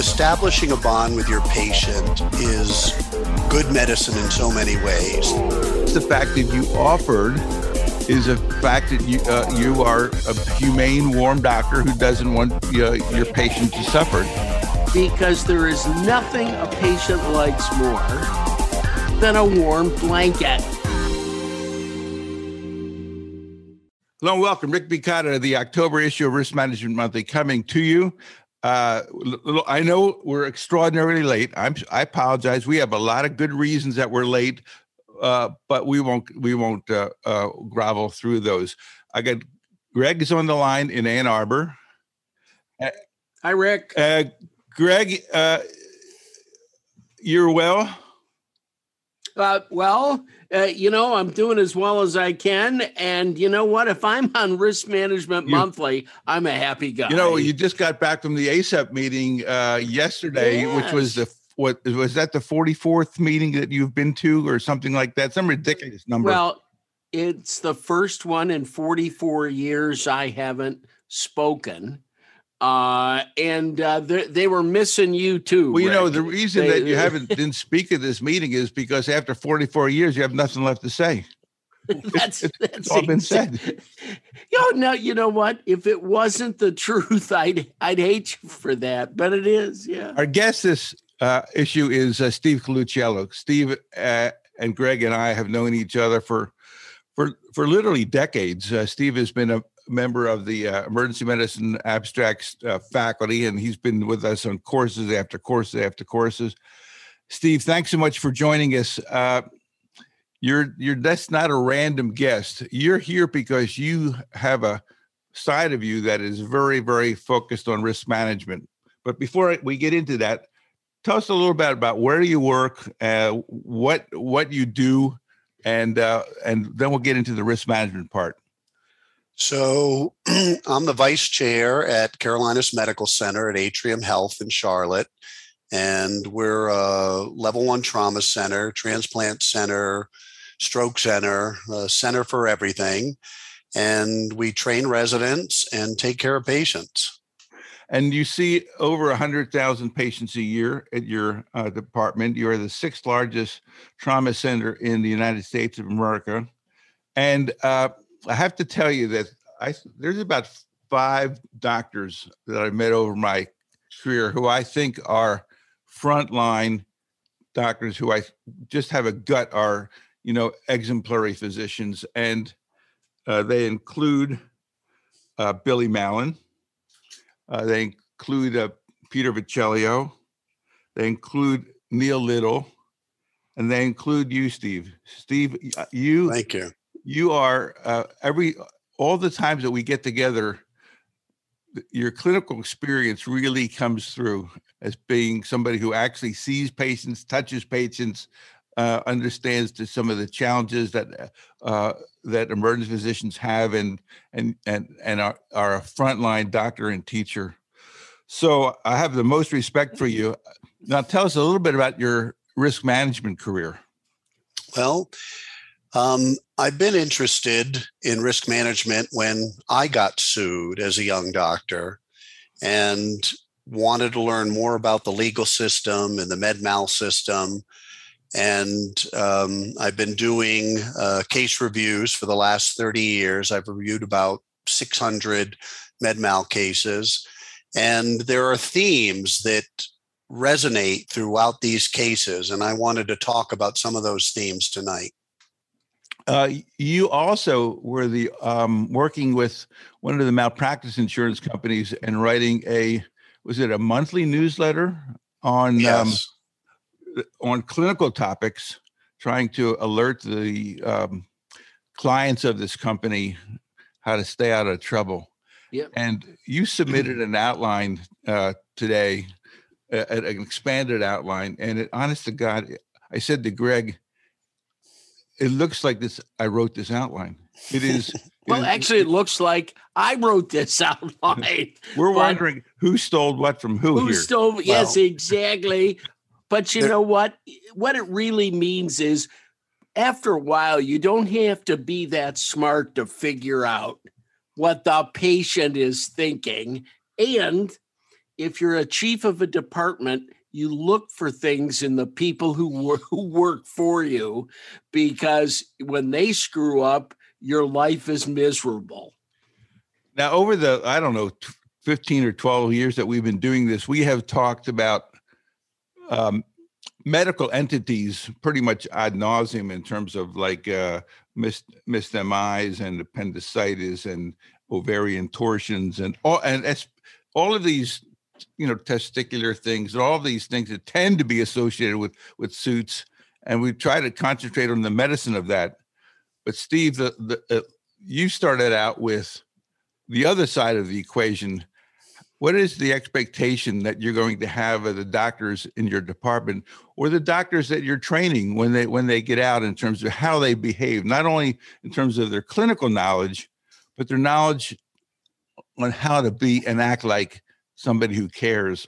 establishing a bond with your patient is good medicine in so many ways. The fact that you offered is a fact that you uh, you are a humane, warm doctor who doesn't want uh, your patient to suffer. Because there is nothing a patient likes more than a warm blanket. Hello and welcome. Rick Bukata, the October issue of Risk Management Monthly, coming to you. Uh, I know we're extraordinarily late. I'm, I apologize. We have a lot of good reasons that we're late, uh, but we won't we won't uh, uh, grovel through those. I got Greg is on the line in Ann Arbor. Hi, Rick. Uh, Greg, uh, you're well. Uh, well, uh, you know, I'm doing as well as I can. And you know what? If I'm on Risk Management you, Monthly, I'm a happy guy. You know, you just got back from the ACEP meeting uh, yesterday, yes. which was the what was that the 44th meeting that you've been to or something like that? Some ridiculous number. Well, it's the first one in 44 years I haven't spoken. Uh, and uh, they, they were missing you too. Well, you Rick. know, the reason they, that you haven't didn't speak at this meeting is because after 44 years, you have nothing left to say. that's that's it's all been said. Yo, no, you know what? If it wasn't the truth, I'd I'd hate you for that, but it is. Yeah. Our guest this uh, issue is uh, Steve Colucciello. Steve uh, and Greg and I have known each other for for for literally decades. Uh, Steve has been a member of the uh, emergency medicine abstracts uh, faculty, and he's been with us on courses after courses after courses. Steve, thanks so much for joining us. Uh, you're you're that's not a random guest. You're here because you have a side of you that is very very focused on risk management. But before we get into that, tell us a little bit about where you work, uh, what what you do, and uh, and then we'll get into the risk management part. So I'm the vice chair at Carolinas Medical Center at Atrium Health in Charlotte. And we're a level one trauma center, transplant center, stroke center, center for everything. And we train residents and take care of patients. And you see over 100,000 patients a year at your uh, department. You are the sixth largest trauma center in the United States of America. And uh, I have to tell you that I there's about five doctors that I've met over my career who I think are frontline doctors who I just have a gut are you know exemplary physicians, and uh, they include uh, Billy Mallon, uh, they include uh, Peter Viccellio, they include Neil Little, and they include you, Steve. Steve, uh, you. Thank you you are uh, every all the times that we get together your clinical experience really comes through as being somebody who actually sees patients touches patients uh, understands to some of the challenges that uh, that emergency physicians have and and and and are, are a frontline doctor and teacher. So i have the most respect for you. Now tell us a little bit about your risk management career. Well um, I've been interested in risk management when I got sued as a young doctor and wanted to learn more about the legal system and the med mal system. And um, I've been doing uh, case reviews for the last 30 years. I've reviewed about 600 med mal cases. And there are themes that resonate throughout these cases. And I wanted to talk about some of those themes tonight. Uh, you also were the um, working with one of the malpractice insurance companies and writing a was it a monthly newsletter on um, yes. um, on clinical topics, trying to alert the um, clients of this company how to stay out of trouble. Yep. And you submitted an outline uh, today, an expanded outline, and it, honest to God, I said to Greg it looks like this. I wrote this outline. It is. well, actually, it looks like I wrote this outline. We're wondering who stole what from who. Who here. stole? Yes, exactly. But you there, know what? What it really means is, after a while, you don't have to be that smart to figure out what the patient is thinking, and if you're a chief of a department, you look for things in the people who work, who work for you because when they screw up, your life is miserable. Now, over the, I don't know, 15 or 12 years that we've been doing this, we have talked about um, medical entities pretty much ad nauseum in terms of like uh, missed, missed MIs and appendicitis and ovarian torsions and all, and all of these you know testicular things and all these things that tend to be associated with with suits and we try to concentrate on the medicine of that. But steve the, the uh, you started out with the other side of the equation. What is the expectation that you're going to have of the doctors in your department or the doctors that you're training when they when they get out in terms of how they behave not only in terms of their clinical knowledge but their knowledge on how to be and act like somebody who cares.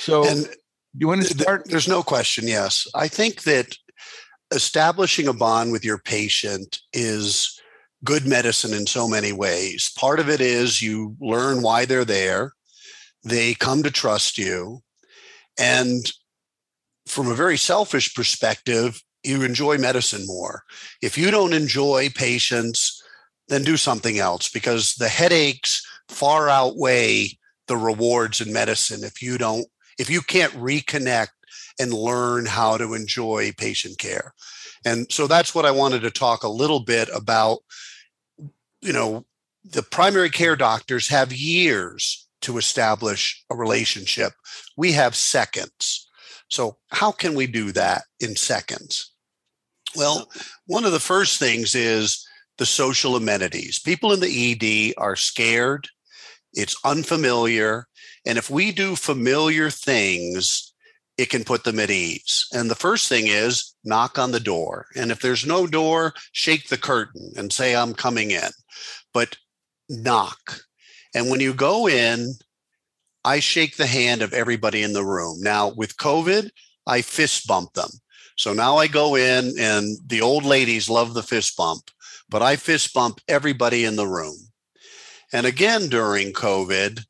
So, and you want to start? Th- there's no question. Yes, I think that establishing a bond with your patient is good medicine in so many ways. Part of it is you learn why they're there, they come to trust you. And from a very selfish perspective, you enjoy medicine more. If you don't enjoy patients, then do something else because the headaches far outweigh the rewards in medicine if you don't if you can't reconnect and learn how to enjoy patient care. And so that's what i wanted to talk a little bit about. You know the primary care doctors have years to establish a relationship. We have seconds. So how can we do that in seconds? Well one of the first things is the social amenities. People in the ed are scared it's unfamiliar. And if we do familiar things, it can put them at ease. And the first thing is knock on the door. And if there's no door, shake the curtain and say, I'm coming in. But knock. And when you go in, I shake the hand of everybody in the room. Now, with COVID, I fist bump them. So now I go in, and the old ladies love the fist bump, but I fist bump everybody in the room. And again, during COVID,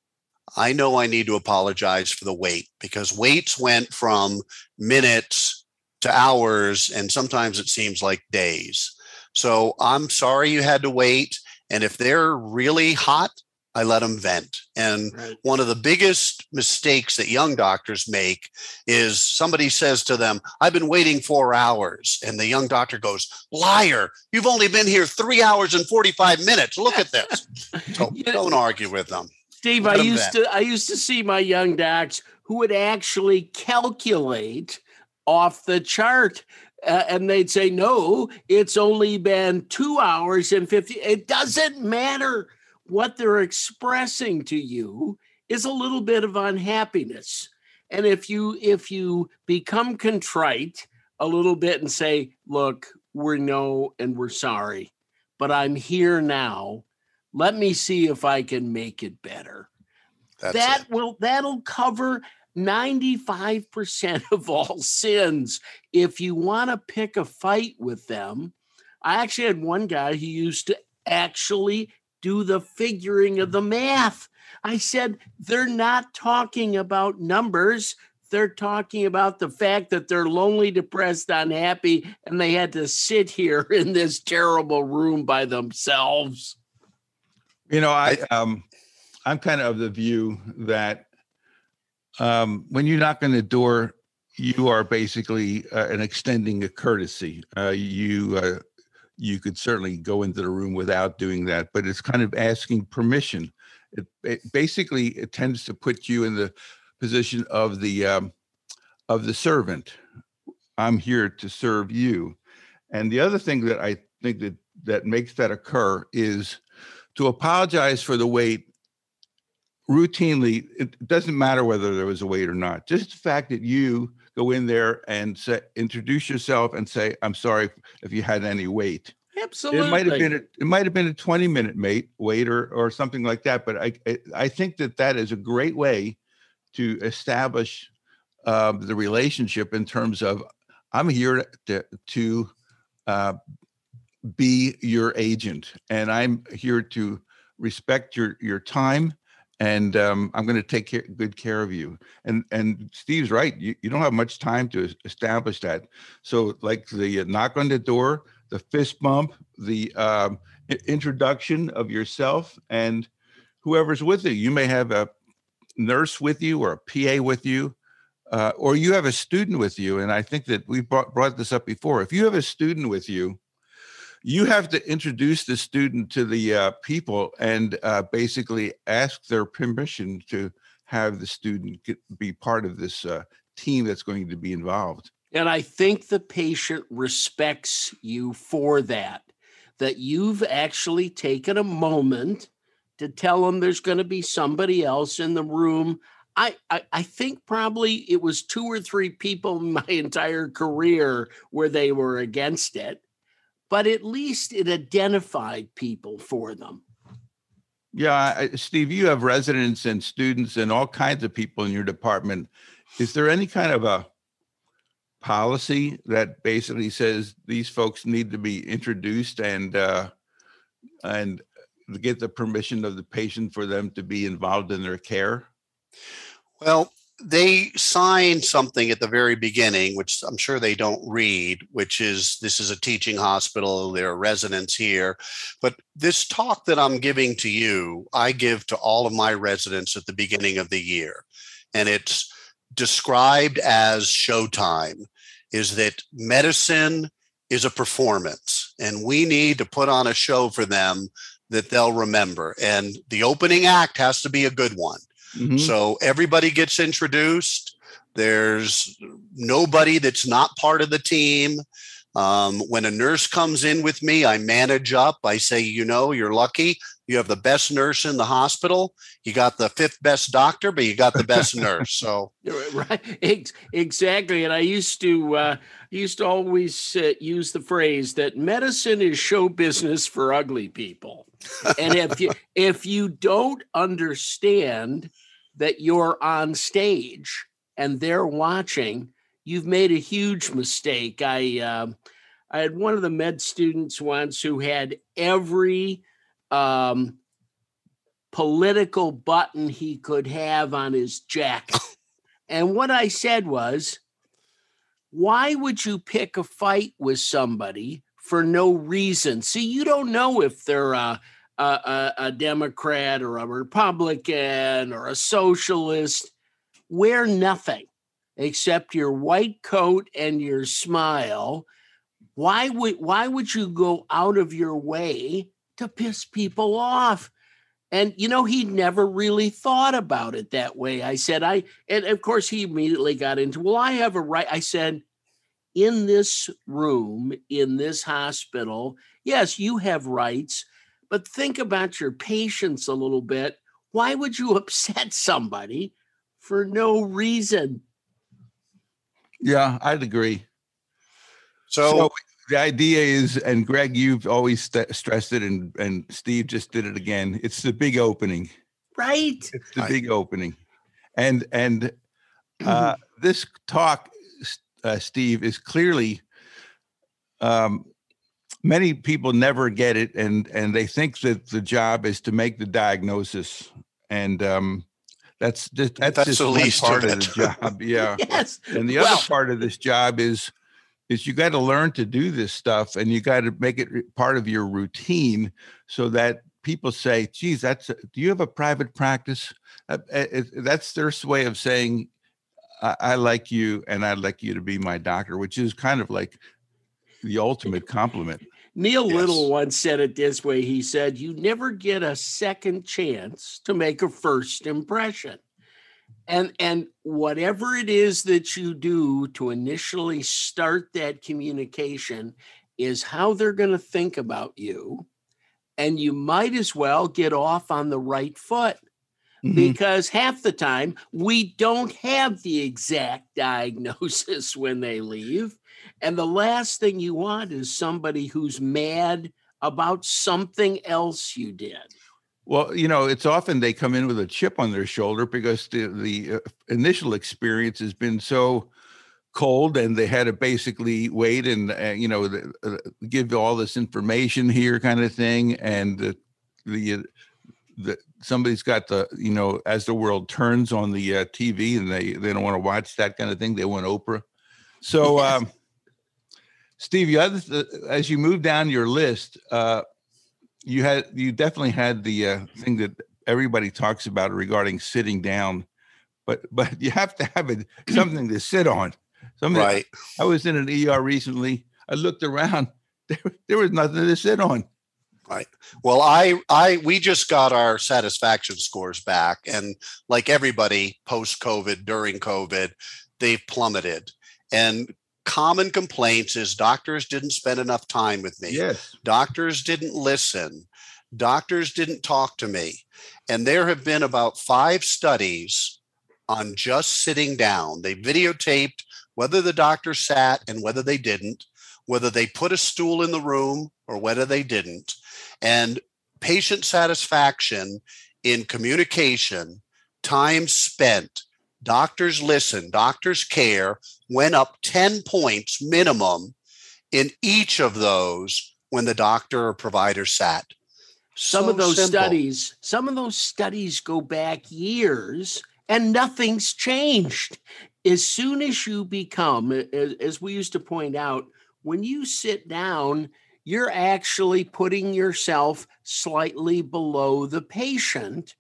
I know I need to apologize for the wait because waits went from minutes to hours, and sometimes it seems like days. So I'm sorry you had to wait. And if they're really hot, I let them vent. And right. one of the biggest mistakes that young doctors make is somebody says to them, I've been waiting four hours. And the young doctor goes, Liar, you've only been here three hours and 45 minutes. Look at this. So don't argue with them. Steve, let I used vent. to I used to see my young docs who would actually calculate off the chart uh, and they'd say, no, it's only been two hours and 50. It doesn't matter what they're expressing to you is a little bit of unhappiness. And if you if you become contrite a little bit and say look we're no and we're sorry but i'm here now. Let me see if i can make it better. That's that it. will that'll cover 95% of all sins. If you want to pick a fight with them i actually had one guy who used to actually do the figuring of the math. I said, they're not talking about numbers. They're talking about the fact that they're lonely, depressed, unhappy, and they had to sit here in this terrible room by themselves. You know, I um I'm kind of of the view that um when you knock on the door, you are basically uh, an extending a courtesy. Uh, you uh, you could certainly go into the room without doing that, but it's kind of asking permission. It, it basically it tends to put you in the position of the um, of the servant. I'm here to serve you. And the other thing that I think that that makes that occur is to apologize for the wait routinely. It doesn't matter whether there was a wait or not. Just the fact that you go in there and say, introduce yourself and say, "I'm sorry if you had any wait." Absolutely, it might have been a, it might have been a 20 minute mate wait or or something like that. But I I think that that is a great way to establish um, the relationship in terms of I'm here to to uh, be your agent, and I'm here to respect your your time and um, I'm going to take care, good care of you. And and Steve's right. You, you don't have much time to establish that. So like the uh, knock on the door, the fist bump, the um, introduction of yourself and whoever's with you. You may have a nurse with you or a PA with you. Uh, or you have a student with you, and I think that we brought, brought this up before. If you have a student with you, you have to introduce the student to the uh, people and uh, basically ask their permission to have the student get, be part of this uh, team that's going to be involved. And I think the patient respects you for that, that you've actually taken a moment to tell them there's going to be somebody else in the room. I, I, I think probably it was two or three people in my entire career where they were against it but at least it identified people for them. Yeah, Steve, you have residents and students and all kinds of people in your department. Is there any kind of a policy that basically says these folks need to be introduced and uh, and get the permission of the patient for them to be involved in their care? Well, they sign something at the very beginning, which I'm sure they don't read, which is this is a teaching hospital, there are residents here. But this talk that I'm giving to you, I give to all of my residents at the beginning of the year. And it's described as showtime is that medicine is a performance, and we need to put on a show for them that they'll remember. And the opening act has to be a good one Mm-hmm. So everybody gets introduced. There's nobody that's not part of the team. Um, when a nurse comes in with me, I manage up. I say, you know, you're lucky. You have the best nurse in the hospital. You got the fifth best doctor, but you got the best nurse. So right, exactly. And I used to uh, used to always uh, use the phrase that medicine is show business for ugly people. And if you if you don't understand that you're on stage and they're watching, you've made a huge mistake. I uh, I had one of the med students once who had every um, political button he could have on his jacket. and what I said was, why would you pick a fight with somebody for no reason? See, you don't know if they're a, a, a Democrat or a Republican or a socialist. Wear nothing except your white coat and your smile. Why would why would you go out of your way to piss people off? And you know, he never really thought about it that way. I said, I and of course he immediately got into, well, I have a right. I said, in this room, in this hospital, yes, you have rights, but think about your patients a little bit. Why would you upset somebody for no reason? Yeah, I'd agree. So, so the idea is, and Greg, you've always st- stressed it, and and Steve just did it again. It's the big opening, right? It's the right. big opening, and and uh, this talk, uh, Steve, is clearly. Um, many people never get it, and and they think that the job is to make the diagnosis, and um, that's just, that's, that's just the least part of, of, the job. Yeah. yes. And the well, other part of this job is is you got to learn to do this stuff and you got to make it part of your routine so that people say geez that's a, do you have a private practice uh, it, that's their way of saying I, I, like you and i'd like you to be my doctor which is kind of like the ultimate compliment. Neil yes. little once said it this way he said you never get a second chance to make a first impression. And and whatever it is that you do to initially start that communication is how they're going to think about you and you might as well get off on the right foot mm-hmm. because half the time we don't have the exact diagnosis when they leave and the last thing you want is somebody who's mad about something else you did well, you know, it's often they come in with a chip on their shoulder because the the uh, initial experience has been so cold, and they had to basically wait and uh, you know the, uh, give all this information here, kind of thing, and the the uh, that somebody's got the you know as the world turns on the uh, TV and they they don't want to watch that kind of thing. They want Oprah. So, yes. um, Steve, you had, as you move down your list, uh, you had you definitely had the uh, thing that everybody talks about regarding sitting down, but but you have to have it, something to sit on. Something right. I was in an ER recently. I looked around. There, there was nothing to sit on. Right. Well, I, I, we just got our satisfaction scores back, and like everybody post COVID, during COVID, they've plummeted. And common complaints is doctors didn't spend enough time with me. Yes. Doctors didn't listen. Doctors didn't talk to me. And there have been about five studies on just sitting down. They videotaped whether the doctor sat and whether they didn't, whether they put a stool in the room or whether they didn't. And patient satisfaction in communication, time spent, doctors listen, doctors care, went up 10 points minimum in each of those when the doctor or provider sat. Some so of those simple. studies, some of those studies go back years and nothing's changed. As soon as you become, as we used to point out, when you sit down, you're actually putting yourself slightly below the patient,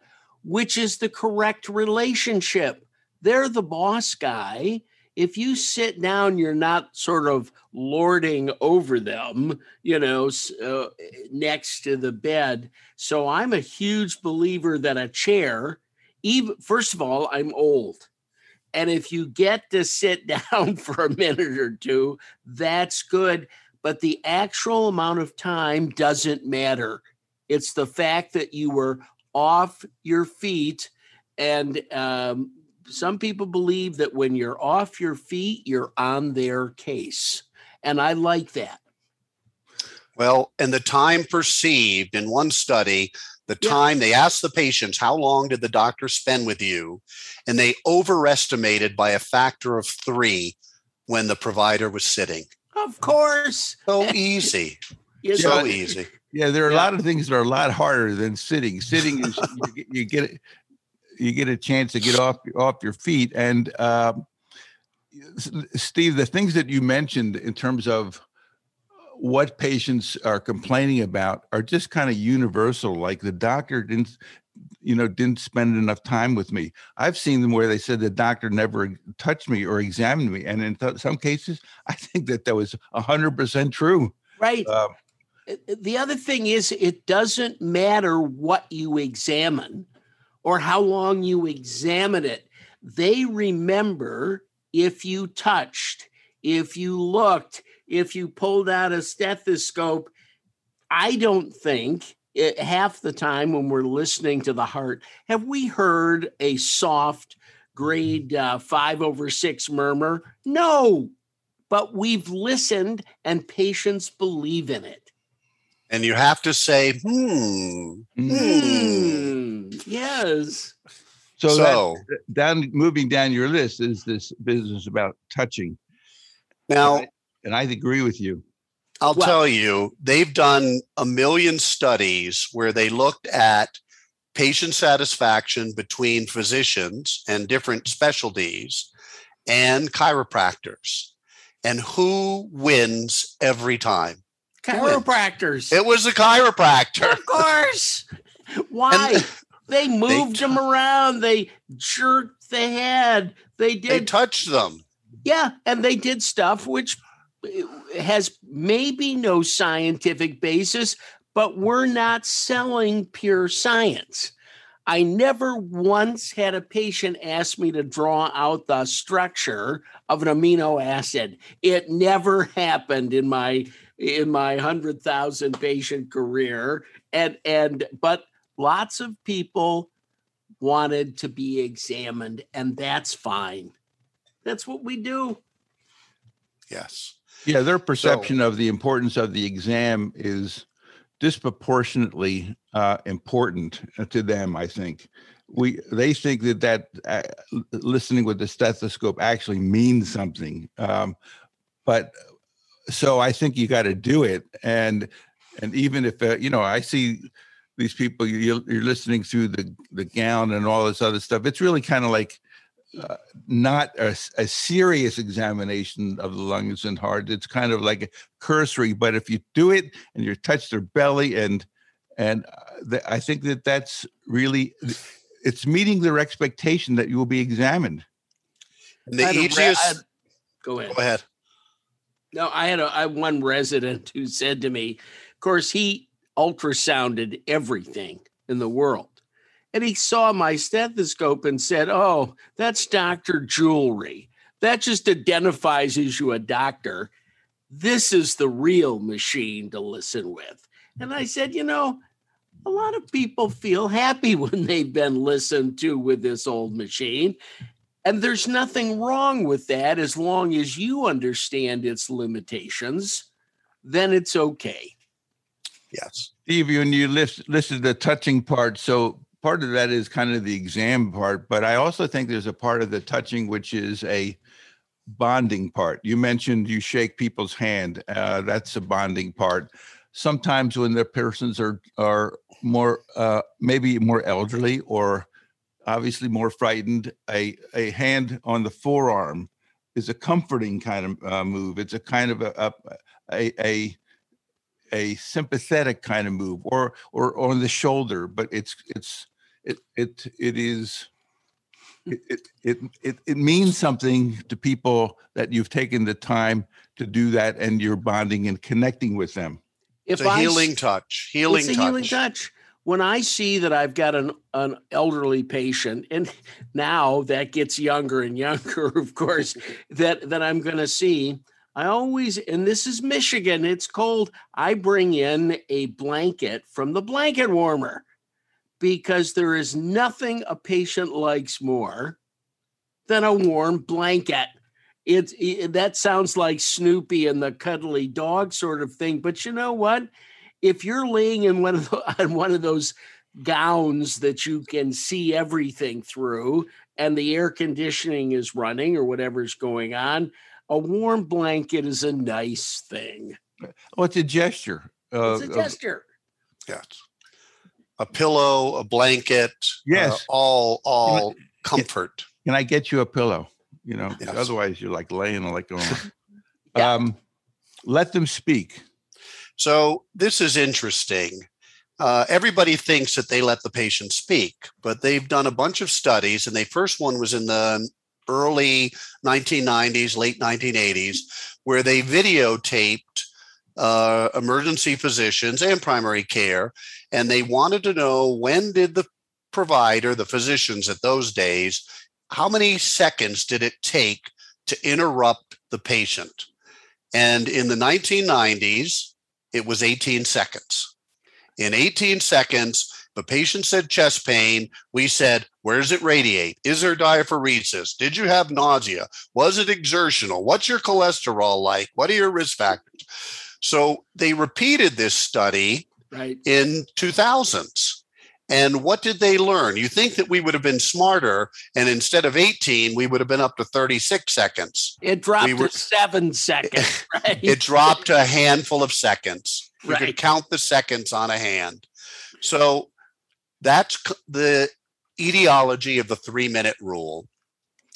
which is the correct relationship. They're the boss guy. If you sit down, you're not sort of lording over them, you know, uh, next to the bed. So I'm a huge believer that a chair, even first of all, I'm old. And if you get to sit down for a minute or two, that's good but the actual amount of time doesn't matter. It's the fact that you were off your feet. And um, some people believe that when you're off your feet, you're on their case. And I like that. Well, and the time perceived in one study, the time they asked the patients, how long did the doctor spend with you? And they overestimated by a factor of three when the provider was sitting. Of course. So easy. so easy. Yeah, there are yeah. a lot of things that are a lot harder than sitting. Sitting is you, you, get you get a chance to get off off your feet. And um, Steve, the things that you mentioned in terms of what patients are complaining about are just kind of universal. Like the doctor didn't you know, didn't spend enough time with me. I've seen them where they said the doctor never touched me or examined me, and in th- some cases, I think that that was hundred percent true. Right. Uh, the other thing is, it doesn't matter what you examine or how long you examine it. They remember if you touched, if you looked, if you pulled out a stethoscope. I don't think it, half the time when we're listening to the heart, have we heard a soft grade uh, five over six murmur? No, but we've listened and patients believe in it. And you have to say, hmm, hmm. hmm yes. So, so that, down moving down your list is this business about touching. Now, and I, and I agree with you. I'll well, tell you, they've done a million studies where they looked at patient satisfaction between physicians and different specialties and chiropractors. And who wins every time? Chiropractors. It was the chiropractor. Of course. Why? And they moved they, them around. They jerked the head. They did. They touched them. Yeah. And they did stuff which has maybe no scientific basis, but we're not selling pure science. I never once had a patient ask me to draw out the structure of an amino acid. It never happened in my in my 100,000 patient career and and but lots of people wanted to be examined and that's fine. That's what we do. Yes. Yeah, their perception so, of the importance of the exam is disproportionately uh, important to them. I think we they think that that uh, listening with the stethoscope actually means something. Um, but so I think you got to do it, and and even if uh, you know, I see these people you're, you're listening through the the gown and all this other stuff. It's really kind of like uh, not a, a, serious examination of the lungs and heart. It's kind of like a cursory. But if you do it and you touch their belly and and uh, I think that that's really it's meeting their expectation that you will be examined. And the easiest. Re- go ahead. Go ahead. No, I had a I one resident who said to me, of course, he ultrasounded everything in the world. And he saw my stethoscope and said, Oh, that's Dr. Jewelry. That just identifies as you a doctor. This is the real machine to listen with. And I said, You know, a lot of people feel happy when they've been listened to with this old machine. And there's nothing wrong with that as long as you understand its limitations, then it's okay. Yes. Steve, when you list, listed the touching part, so part of that is kind of the exam part, but I also think there's a part of the touching which is a bonding part. You mentioned you shake people's hand. Uh, that's a bonding part. Sometimes when the persons are are more uh, maybe more elderly or obviously more frightened, a a hand on the forearm is a comforting kind of uh, move. It's a kind of a a, a a sympathetic kind of move or or on the shoulder but it's it's it it it is hmm. it, it it it means something to people that you've taken the time to do that and you're bonding and connecting with them. If it's a I, healing touch. healing it's a touch. healing touch. when i see that i've got an an elderly patient and now that gets younger and younger of course that that i'm going to see I always, and this is Michigan, it's cold. I bring in a blanket from the blanket warmer because there is nothing a patient likes more than a warm blanket. It, it, that sounds like Snoopy and the cuddly dog sort of thing, but you know what? If you're laying in one of the, on one of those gowns that you can see everything through, and the air conditioning is running or whatever's going on, a warm blanket is a nice thing. Oh, it's a gesture. Uh, it's a gesture. Uh, yes. A pillow, a blanket. Uh, yes. Uh, all, all can I, comfort. Can I get you a pillow? You know, yes. otherwise you're like laying like going. yeah. Um, let them speak. So this is interesting. Uh, everybody thinks that they let the patient speak, but they've done a bunch of studies, and the first one was in the early 1990s, late 1980s, where they videotaped uh, emergency physicians and primary care, and they wanted to know when did the provider, the physicians at those days, how many seconds did it take to interrupt the patient? And in the 1990s, it was 18 seconds. In 18 seconds, the patient said chest pain. We said, where does it radiate? Is there diaphoresis? Did you have nausea? Was it exertional? What's your cholesterol like? What are your risk factors? So they repeated this study right. in 2000s. And what did they learn? You think that we would have been smarter, and instead of 18, we would have been up to 36 seconds. It dropped we were, to seven seconds, right? it dropped to a handful of seconds. We right. could count the seconds on a hand. So that's the etiology of the three minute rule.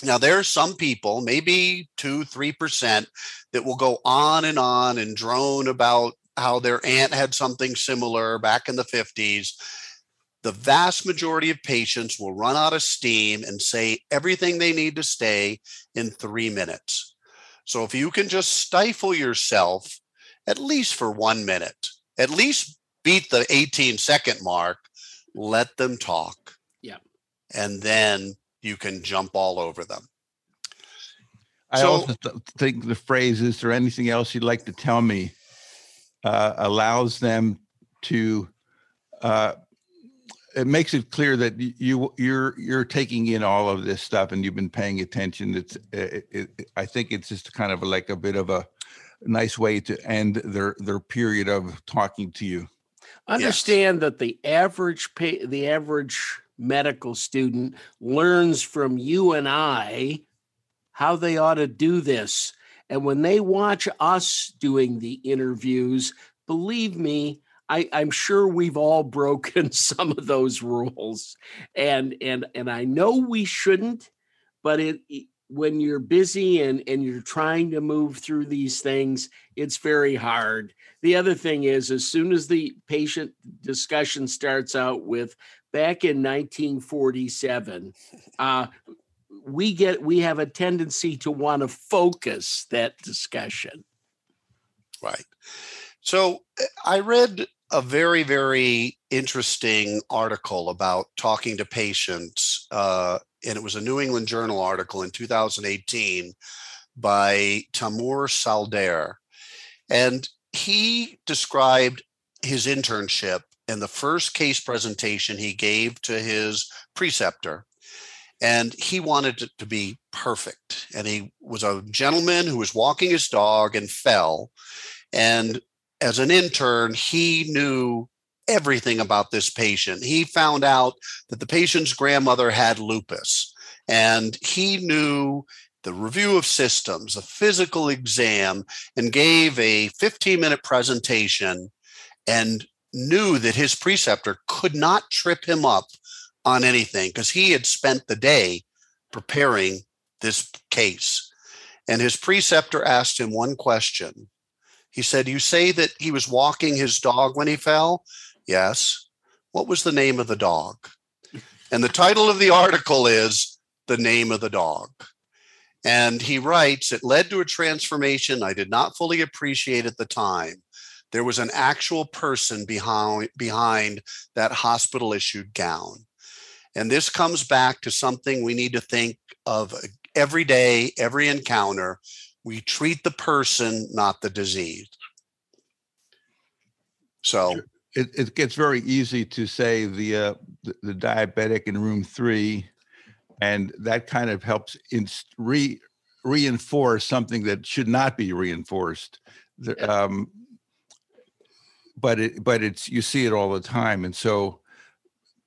Now, there are some people, maybe two, 3%, that will go on and on and drone about how their aunt had something similar back in the 50s. The vast majority of patients will run out of steam and say everything they need to say in three minutes. So, if you can just stifle yourself at least for one minute, at least beat the 18 second mark, let them talk. Yeah. And then you can jump all over them. I so, also th- think the phrase, is there anything else you'd like to tell me, uh, allows them to, uh, it makes it clear that you you're you're taking in all of this stuff and you've been paying attention. It's it, it, I think it's just kind of like a bit of a nice way to end their their period of talking to you. Understand yes. that the average pay, the average medical student learns from you and I how they ought to do this. And when they watch us doing the interviews, believe me, I, I'm sure we've all broken some of those rules, and and and I know we shouldn't, but it when you're busy and and you're trying to move through these things, it's very hard. The other thing is, as soon as the patient discussion starts out with back in 1947, uh, we get we have a tendency to want to focus that discussion. Right. So eh, I read a very, very interesting article about talking to patients, uh, and it was a New England Journal article in 2018 by Taimur Safder. And he described his internship and the first case presentation he gave to his preceptor. And he wanted it to be perfect. And he was a gentleman who was walking his dog and fell. And as an intern, he knew everything about this patient. He found out that the patient's grandmother had lupus, and he knew the review of systems, a physical exam, and gave a 15 minute presentation and knew that his preceptor could not trip him up on anything because he had spent the day preparing this case. And his preceptor asked him one question he said, You say that he was walking his dog when he fell? Yes. What was the name of the dog? And the title of the article is The Name of the Dog. And he writes, It led to a transformation I did not fully appreciate at the time. There was an actual person behind, behind that hospital issued gown. And this comes back to something we need to think of every day, every encounter we treat the person, not the disease. So it, it gets very easy to say the, uh, the, the diabetic in room three, and that kind of helps in re, reinforce something that should not be reinforced. The, um, but it but it's you see it all the time, and so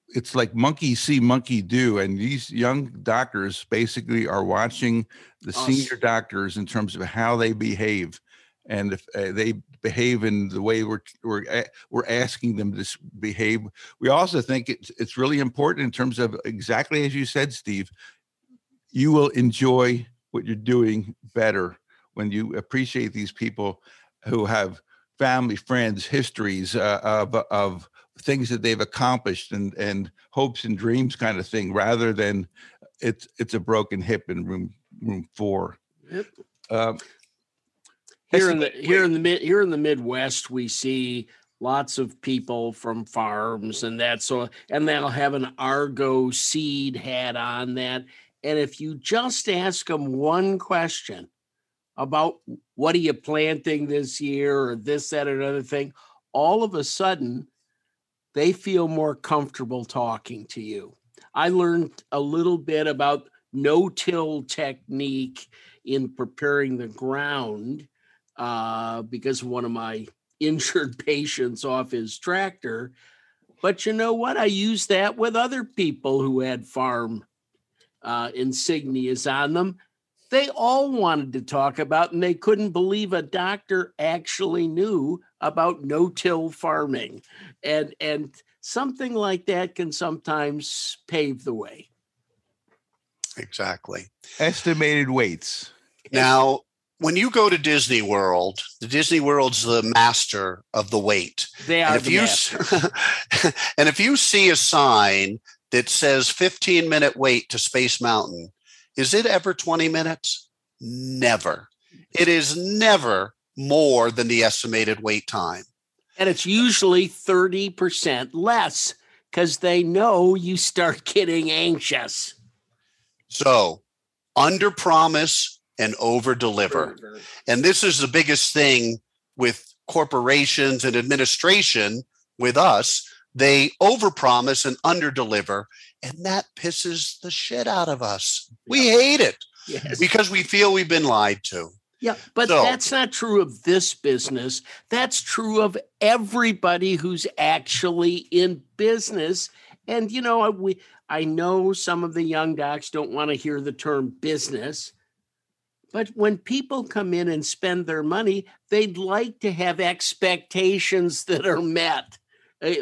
it's like monkey see, monkey do. And these young doctors basically are watching the senior doctors in terms of how they behave. And if uh, they behave in the way we're we're we're asking them to behave, we also think it's it's really important in terms of exactly as you said, Steve. You will enjoy what you're doing better when you appreciate these people who have family, friends, histories uh, of of things that they've accomplished and and hopes and dreams kind of thing rather than it's it's a broken hip in room room four yep. um, here in the here in the mid here in the midwest we see lots of people from farms and that so and they'll have an argo seed hat on that and if you just ask them one question about what are you planting this year or this that or another thing all of a sudden they feel more comfortable talking to you. I learned a little bit about no till technique in preparing the ground uh, because one of my injured patients off his tractor. But you know what? I used that with other people who had farm uh, insignias on them. They all wanted to talk about, and they couldn't believe a doctor actually knew about no-till farming, and and something like that can sometimes pave the way. Exactly. Estimated weights. Now, when you go to Disney World, the Disney World's the master of the wait. They are and if the you master. and if you see a sign that says 15 minute wait to Space Mountain, is it ever 20 minutes? Never. It is never more than the estimated wait time. And it's usually 30% less because they know you start getting anxious. So, under promise and over deliver. And this is the biggest thing with corporations and administration with us. They overpromise and underdeliver, and that pisses the shit out of us. We hate it Yes. because we feel we've been lied to. Yeah, but So- that's not true of this business. That's true of everybody who's actually in business. And you know, we I know some of the young docs don't want to hear the term business, But when people come in and spend their money, they'd like to have expectations that are met. Eh,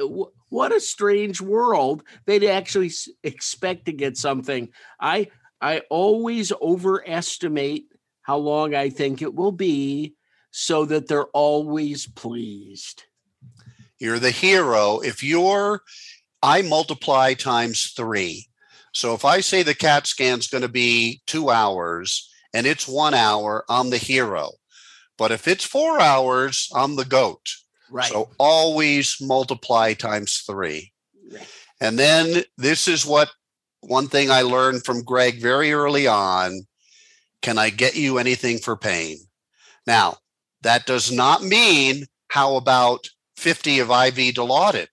what a strange world. They'd actually expect to get something. I I always overestimate how long I think it will be so that they're always pleased. You're the hero. If you're, I multiply times three. So if I say the CAT scan's going to be two hours and it's one hour, I'm the hero. But if it's four hours, I'm the goat. Right. So always multiply times three. Right. And then this is what one thing I learned from Greg very early on can I get you anything for pain? Now, that does not mean how about 50 of IV Dilaudid?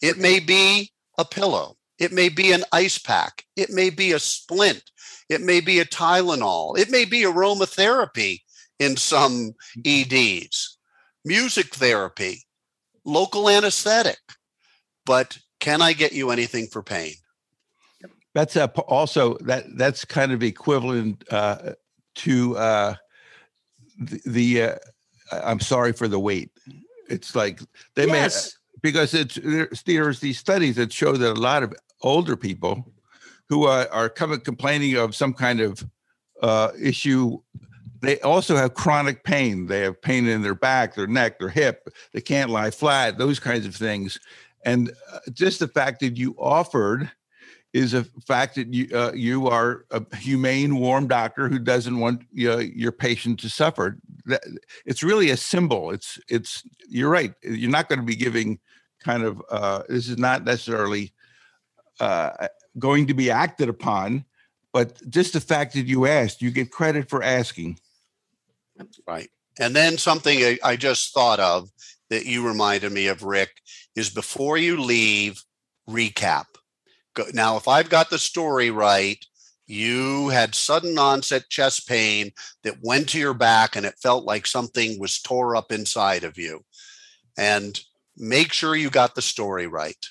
It may be a pillow. It may be an ice pack. It may be a splint. It may be a Tylenol. It may be aromatherapy in some EDs, music therapy, local anesthetic. But can I get you anything for pain? That's a, also that that's kind of equivalent uh, to uh, the, the uh, I'm sorry for the wait. It's like they yes. may because it's there's these studies that show that a lot of older people who are, are coming complaining of some kind of uh, issue they also have chronic pain they have pain in their back their neck their hip they can't lie flat those kinds of things and uh, just the fact that you offered is a fact that you uh, you are a humane, warm doctor who doesn't want uh, your patient to suffer. It's really a symbol. It's it's you're right. You're not going to be giving kind of uh, this is not necessarily uh, going to be acted upon, but just the fact that you asked, you get credit for asking. Right. And then something I, just thought of that you reminded me of, Rick, is before you leave, recap now, if I've got the story right, you had sudden onset chest pain that went to your back and it felt like something was tore up inside of you. And make sure you got the story right.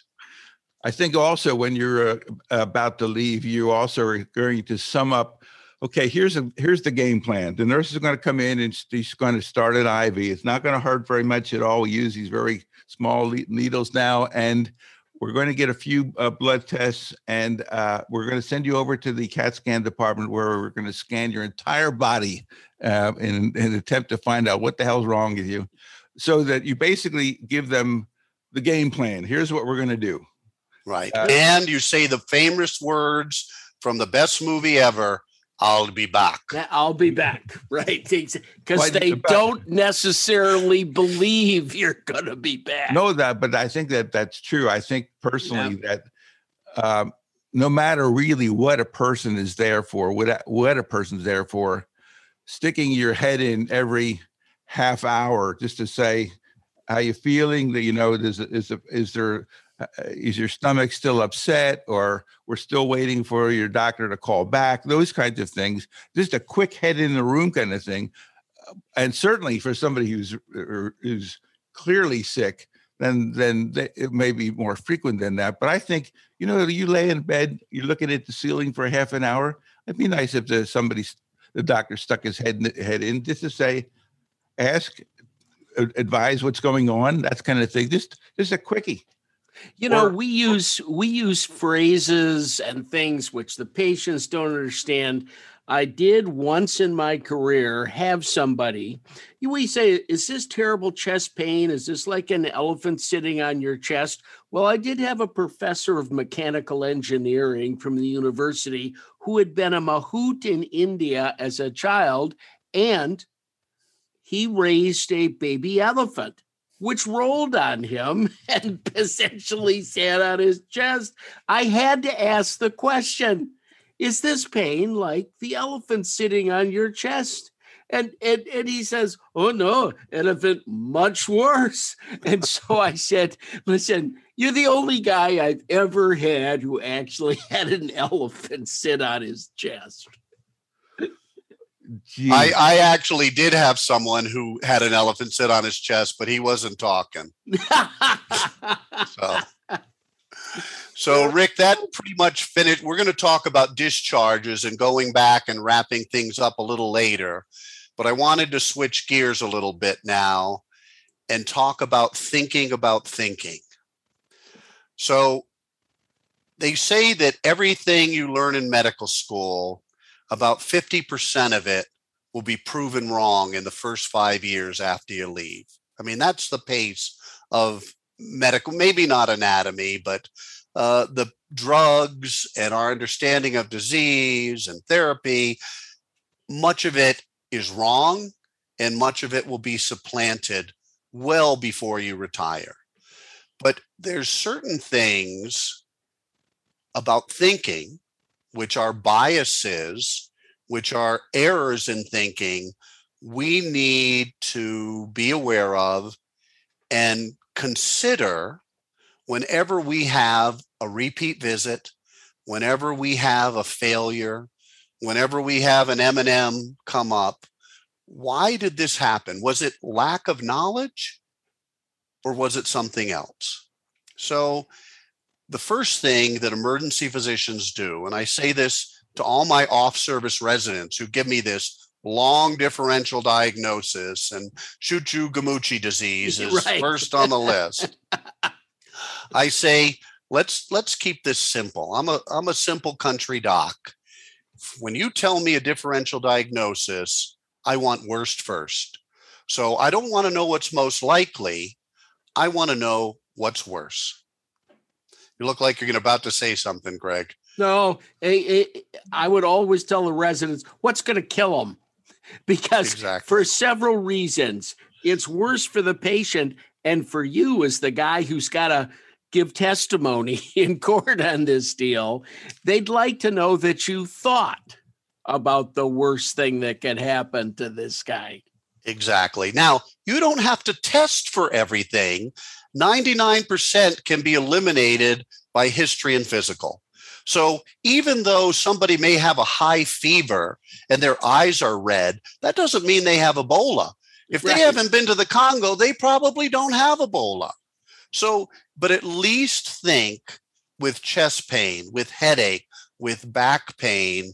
I think also when you're uh, about to leave, you also are going to sum up. Okay, here's a here's the game plan. The nurse is going to come in and she's going to start an IV. It's not going to hurt very much at all. We use these very small needles now, and we're going to get a few uh, blood tests and uh, we're going to send you over to the CAT scan department where we're going to scan your entire body uh, in, in, an attempt to find out what the hell's wrong with you so that you basically give them the game plan. Here's what we're going to do. Right. Uh, and you say the famous words from the best movie ever I'll be back. I'll be back. Right. Because they don't necessarily believe you're going to be back. No, that, but I think that that's true. I think personally yeah. that um, no matter really what a person is there for, what, what a person's there for, sticking your head in every half hour just to say, how you feeling that, you know, is, is, is there is your stomach still upset or we're still waiting for your doctor to call back? Those kinds of things. Just a quick head in the room kind of thing. Uh, and certainly for somebody who's er, who's clearly sick then then it may be more frequent than that. But i think you know you lay in bed you're looking at the ceiling for half an hour it'd be nice if the, somebody the doctor stuck his head in, head in just to say ask advise what's going on that kind of thing. Just just a quickie you know, or, we use we use phrases and things which the patients don't understand. I did once in my career have somebody. We say, "Is this terrible chest pain? Is this like an elephant sitting on your chest?" Well, I did have a professor of mechanical engineering from the university who had been a mahout in India as a child, and he raised a baby elephant which rolled on him and essentially sat on his chest. I had to ask the question Is this pain like the elephant sitting on your chest? And, and, and he says, Oh no, elephant, much worse. And so I said, Listen, you're the only guy I've ever had who actually had an elephant sit on his chest. I, I actually did have someone who had an elephant sit on his chest, but he wasn't talking. so So, Rick, that pretty much finished. We're going to talk about discharges and going back and wrapping things up a little later. But I wanted to switch gears a little bit now and talk about thinking about thinking. So, they say that everything you learn in medical school, about 50% of it will be proven wrong in the first five years after you leave. I mean, that's the pace of medical, maybe not anatomy, but uh, the drugs and our understanding of disease and therapy, much of it is wrong and much of it will be supplanted well before you retire. But there's certain things about thinking, which are biases, which are errors in thinking, we need to be aware of and consider whenever we have a repeat visit, whenever we have a failure, whenever we have an M&M come up, why did this happen? Was it lack of knowledge or was it something else? So the first thing that emergency physicians do, and I say this to all my off-service residents who give me this long differential diagnosis and Tsutsugamushi disease is right. first on the list. I say, let's let's keep this simple. I'm a I'm a simple country doc. When you tell me a differential diagnosis, I want worst first. So I don't want to know what's most likely. I want to know what's worse. You look like you're gonna about to say something, Greg. No, I would always tell the residents what's going to kill them because exactly. for several reasons. It's worse for the patient and for you as the guy who's got to give testimony in court on this deal, they'd like to know that you thought about the worst thing that could happen to this guy. Exactly. Now, you don't have to test for everything. 99% can be eliminated by history and physical. So even though somebody may have a high fever and their eyes are red, that doesn't mean they have Ebola. If right. they haven't been to the Congo, they probably don't have Ebola. So, but at least think with chest pain, with headache, with back pain,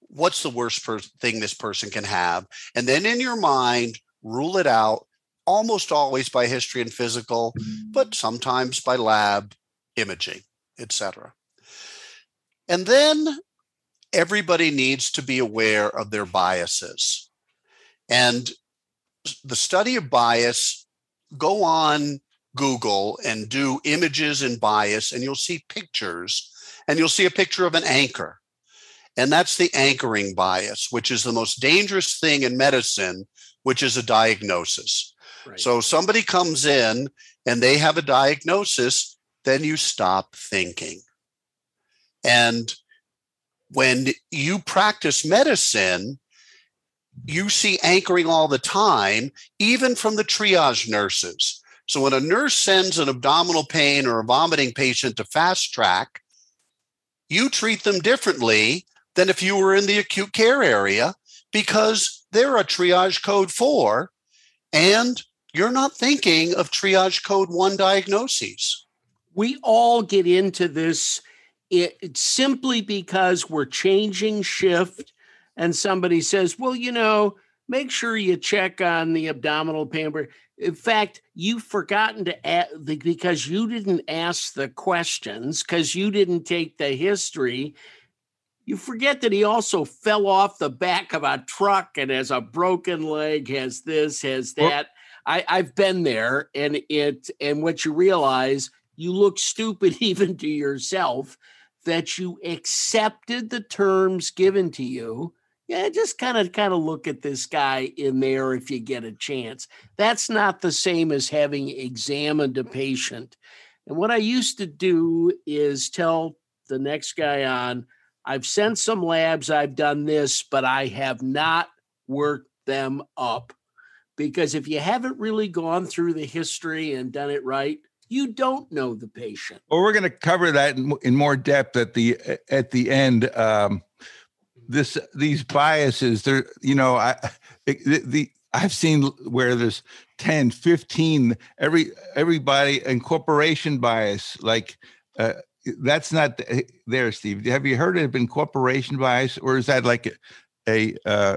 what's the worst per- thing this person can have? And then in your mind, rule it out almost always by history and physical, but sometimes by lab imaging, etc. And then everybody needs to be aware of their biases. And the study of bias, go on Google and do images and bias, and you'll see pictures, and you'll see a picture of an anchor. And that's the anchoring bias, which is the most dangerous thing in medicine, which is a diagnosis. Right. So somebody comes in and they have a diagnosis, then you stop thinking. And when you practice medicine, you see anchoring all the time, even from the triage nurses. So when a nurse sends an abdominal pain or a vomiting patient to fast track, you treat them differently than if you were in the acute care area because they're a triage code four and you're not thinking of triage code one diagnoses. We all get into this it, simply because we're changing shift and somebody says, well, you know, make sure you check on the abdominal pain. In fact, you've forgotten to ask because you didn't ask the questions, because you didn't take the history. You forget that he also fell off the back of a truck and has a broken leg, has this, has that. Well, I, I've been there, and it and what you realize, you look stupid even to yourself that you accepted the terms given to you. Yeah just kind of kind of look at this guy in there if you get a chance. That's not the same as having examined a patient. And what i used to do is tell the next guy on i've sent some labs i've done this but i have not worked them up. Because if you haven't really gone through the history and done it right you don't know the patient. Well, we're going to cover that in, in, more depth at the at the end. Um, this these biases, they're you know I the, the I've seen where there's 10, 15, every everybody incorporation bias, like uh, that's not there, Steve. Have you heard of incorporation bias, or is that like a, a uh,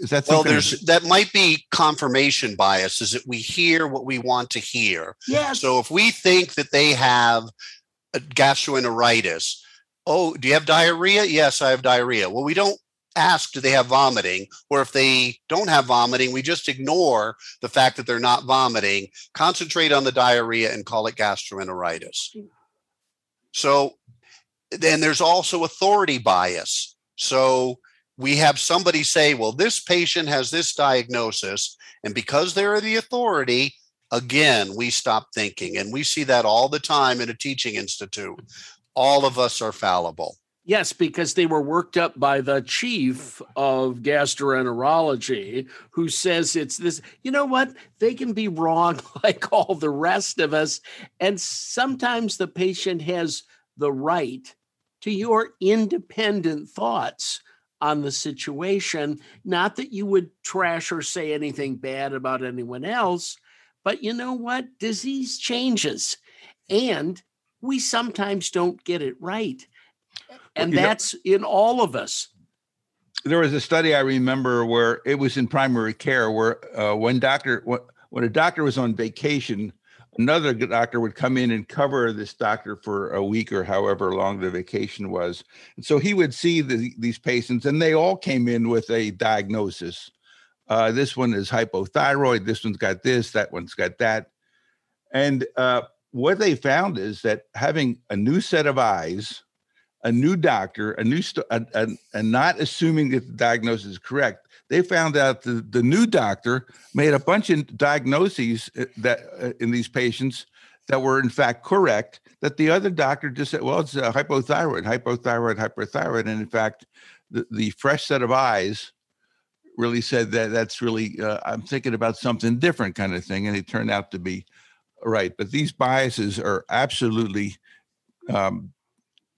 is that well? There's of- that might be confirmation bias. Is that we hear what we want to hear? Yeah. So if we think that they have gastroenteritis, oh, do you have diarrhea? Yes, I have diarrhea. Well, we don't ask do they have vomiting or if they don't have vomiting we just ignore the fact that they're not vomiting concentrate on the diarrhea and call it gastroenteritis mm. so then there's also authority bias so we have somebody say well this patient has this diagnosis and because they're the authority again we stop thinking and we see that all the time in a teaching institute all of us are fallible Yes, because they were worked up by the chief of gastroenterology who says it's this. You know what? They can be wrong like all the rest of us. And sometimes the patient has the right to your independent thoughts on the situation. Not that you would trash or say anything bad about anyone else, but you know what? Disease changes. And we sometimes don't get it right and you that's know, in all of us there was a study i remember where it was in primary care where uh, when doctor when a doctor was on vacation another doctor would come in and cover this doctor for a week or however long the vacation was and so he would see the, these patients and they all came in with a diagnosis uh, this one is hypothyroid this one's got this that one's got that and uh, what they found is that having a new set of eyes a new doctor, a new st- and not assuming that the diagnosis is correct. They found out the, the new doctor made a bunch of diagnoses uh, that uh, in these patients that were in fact correct. That the other doctor just said, "Well, it's a hypothyroid, hypothyroid, hypothyroid," and in fact, the, the fresh set of eyes really said that that's really uh, I'm thinking about something different, kind of thing, and it turned out to be right. But these biases are absolutely um,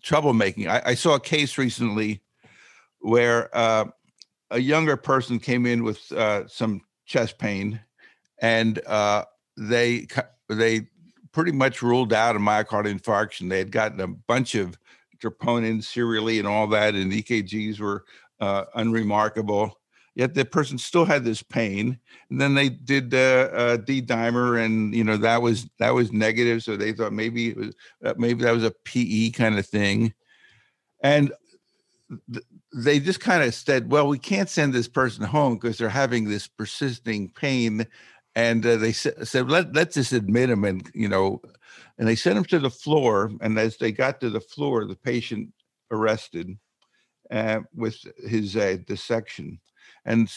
troublemaking. I, I saw a case recently where uh, a younger person came in with uh, some chest pain, and uh, they they pretty much ruled out a myocardial infarction. They had gotten a bunch of troponin serially and all that, and EKGs were uh, unremarkable. Yet the person still had this pain, and then they did uh, uh, D dimer, and you know that was that was negative. So they thought maybe it was uh, maybe that was a PE kind of thing, and th- they just kind of said, "Well, we can't send this person home because they're having this persisting pain." And uh, they sa- said, Let, let's just admit them. And, you know, and they sent him to the floor. And as they got to the floor, the patient arrested uh, with his uh, dissection. And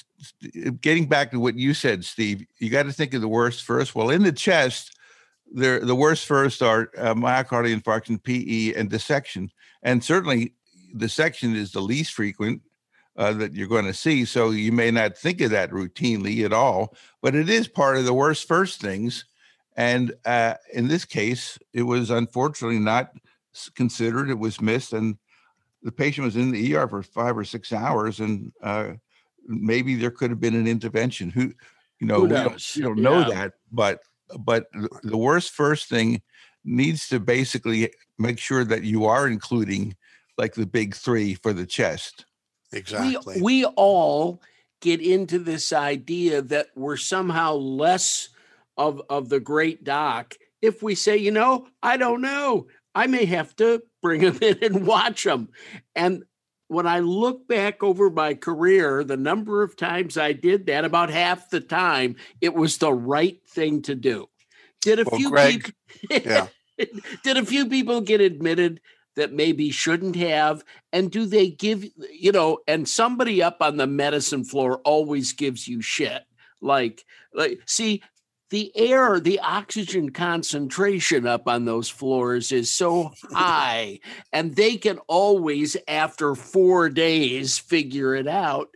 getting back to what you said, Steve, you got to think of the worst first. Well, in the chest, the the worst first are uh, myocardial infarction, PE, and dissection. And certainly, dissection is the least frequent uh, that you're going to see. So you may not think of that routinely at all, but it is part of the worst first things. And uh, in this case, it was unfortunately not considered. It was missed, and the patient was in the ER for five or six hours, and uh, maybe there could have been an intervention. Who, you know, Who we don't, you don't know that, but but the worst first thing needs to basically make sure that you are including like the big three for the chest. Exactly. We, we all get into this idea that we're somehow less of of the great doc if we say, you know, I don't know. I may have to bring them in and watch them. And when I look back over my career, the number of times I did that, about half the time, it was the right thing to do. Did a well, few Greg, people, yeah. did a few people get admitted that maybe shouldn't have? And do they give, you know, and somebody up on the medicine floor always gives you shit. Like, like, see, the air, the oxygen concentration up on those floors is so high, and they can always, after four days, figure it out.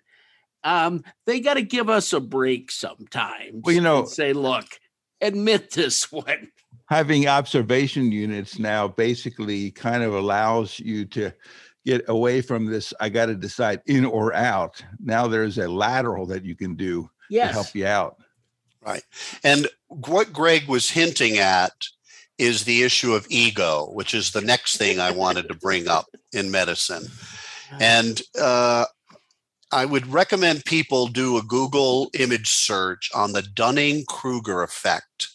Um, they got to give us a break sometimes. Well, you know, say, look, admit this one. Having observation units now basically kind of allows you to get away from this. I got to decide in or out. Now there's a lateral that you can do yes. to help you out. Right. And what Greg was hinting at is the issue of ego, which is the next thing I wanted to bring up in medicine. And uh, I would recommend people do a Google image search on the Dunning Kruger effect.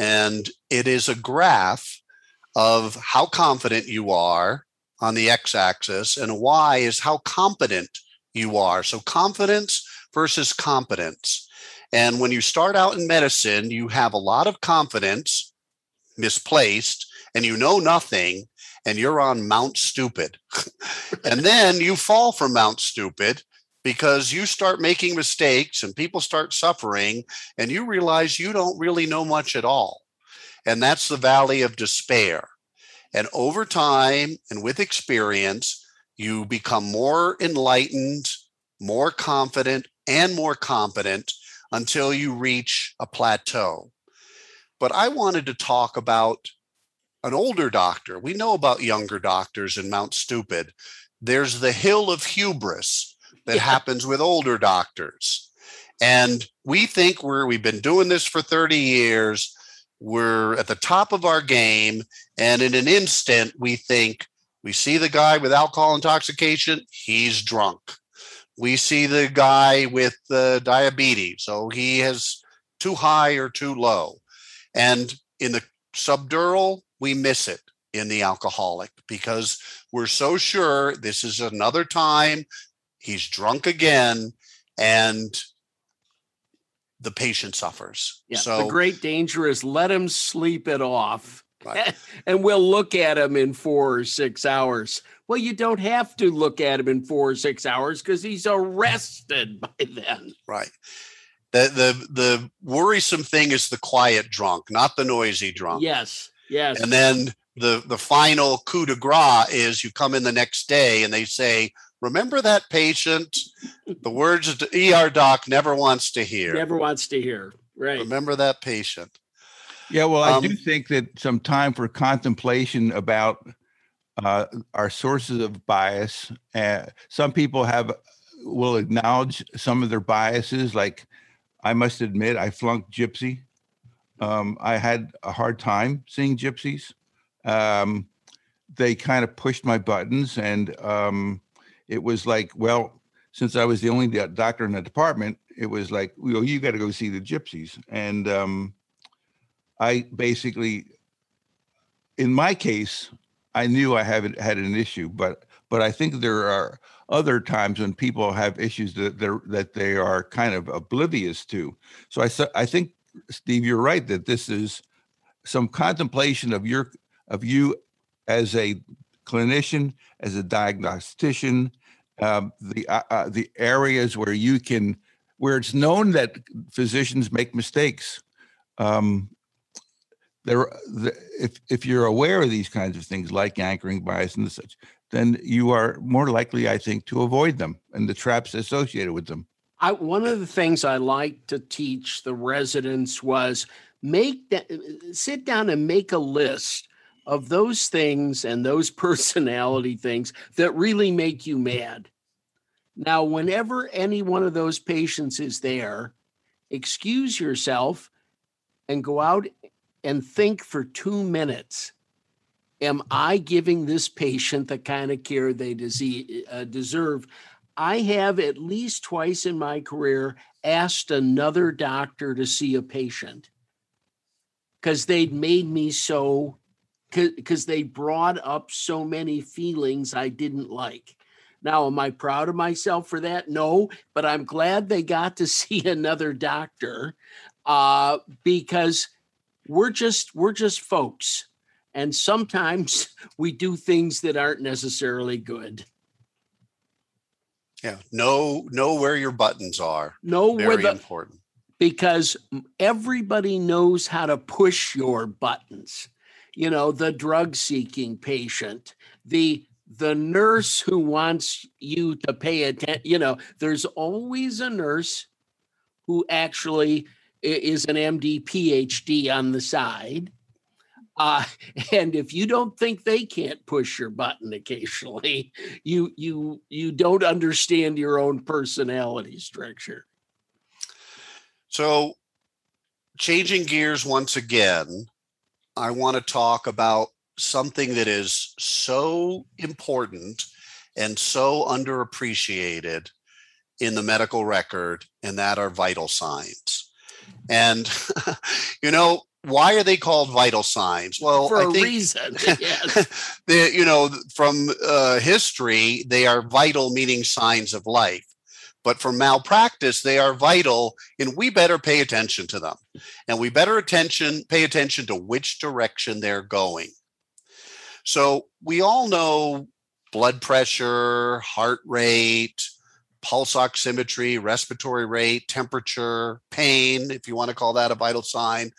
And it is a graph of how confident you are on the x axis, and y is how competent you are. So, confidence versus competence. And when you start out in medicine, you have a lot of confidence misplaced and you know nothing and you're on Mount Stupid. and then you fall from Mount Stupid because you start making mistakes and people start suffering and you realize you don't really know much at all. And that's the valley of despair. And over time and with experience, you become more enlightened, more confident, and more competent until you reach a plateau. But I wanted to talk about an older doctor. We know about younger doctors in Mount Stupid. There's the hill of hubris that yeah. happens with older doctors. And we think we're we've been doing this for 30 years. We're at the top of our game. And in an instant, we think we see the guy with alcohol intoxication, he's drunk. We see the guy with uh, diabetes, so he has too high or too low. And in the subdural, we miss it in the alcoholic because we're so sure this is another time he's drunk again and the patient suffers. Yeah, so the great danger is let him sleep it off. Right. And we'll look at him in four or six hours. Well, you don't have to look at him in four or six hours because he's arrested by then. Right. The the the worrisome thing is the quiet drunk, not the noisy drunk. Yes. Yes. And then the the final coup de grace is you come in the next day and they say, "Remember that patient? the words the ER doc never wants to hear. Never wants to hear. Right. Remember that patient." Yeah, well, I um, do think that some time for contemplation about uh, our sources of bias. Uh, some people have will acknowledge some of their biases. Like I must admit, I flunked Gypsy um, I had a hard time seeing gypsies. Um, they kind of pushed my buttons, and um, it was like, well, since I was the only doctor in the department, it was like, well, you got to go see the gypsies. And um, I basically, in my case, I knew I haven't had an issue, but but I think there are other times when people have issues that they that they are kind of oblivious to. So I I think Steve, you're right that this is some contemplation of your of you as a clinician, as a diagnostician, um, the uh, uh, the areas where you can where it's known that physicians make mistakes. Um, there, the, if if you're aware of these kinds of things like anchoring bias and such, then you are more likely, I think, to avoid them and the traps associated with them. I, one of the things I like to teach the residents was make that sit down and make a list of those things and those personality things that really make you mad. Now, whenever any one of those patients is there, excuse yourself and go out and think for two minutes. Am I giving this patient the kind of care they uh, deserve? I have at least twice in my career asked another doctor to see a patient because they'd made me so, because they brought up so many feelings I didn't like. Now, am I proud of myself for that? No, but I'm glad they got to see another doctor uh, because we're just we're just folks, and sometimes we do things that aren't necessarily good. Yeah, know know where your buttons are. Know Very where the important because everybody knows how to push your buttons. You know, the drug seeking patient, the the nurse who wants you to pay attention. You know, there's always a nurse who actually is an MD PhD on the side uh, and if you don't think they can't push your button occasionally, you you you don't understand your own personality structure. So, changing gears once again, I want to talk about something that is so important and so underappreciated in the medical record, and that are vital signs. And, you know, why are they called vital signs? Well, for I a think, reason. Yes. they, you know, from uh, history, they are vital, meaning signs of life. But for malpractice, they are vital, and we better pay attention to them. And we better attention pay attention to which direction they're going. So we all know blood pressure, heart rate, pulse oximetry, respiratory rate, temperature, pain, if you want to call that a vital sign.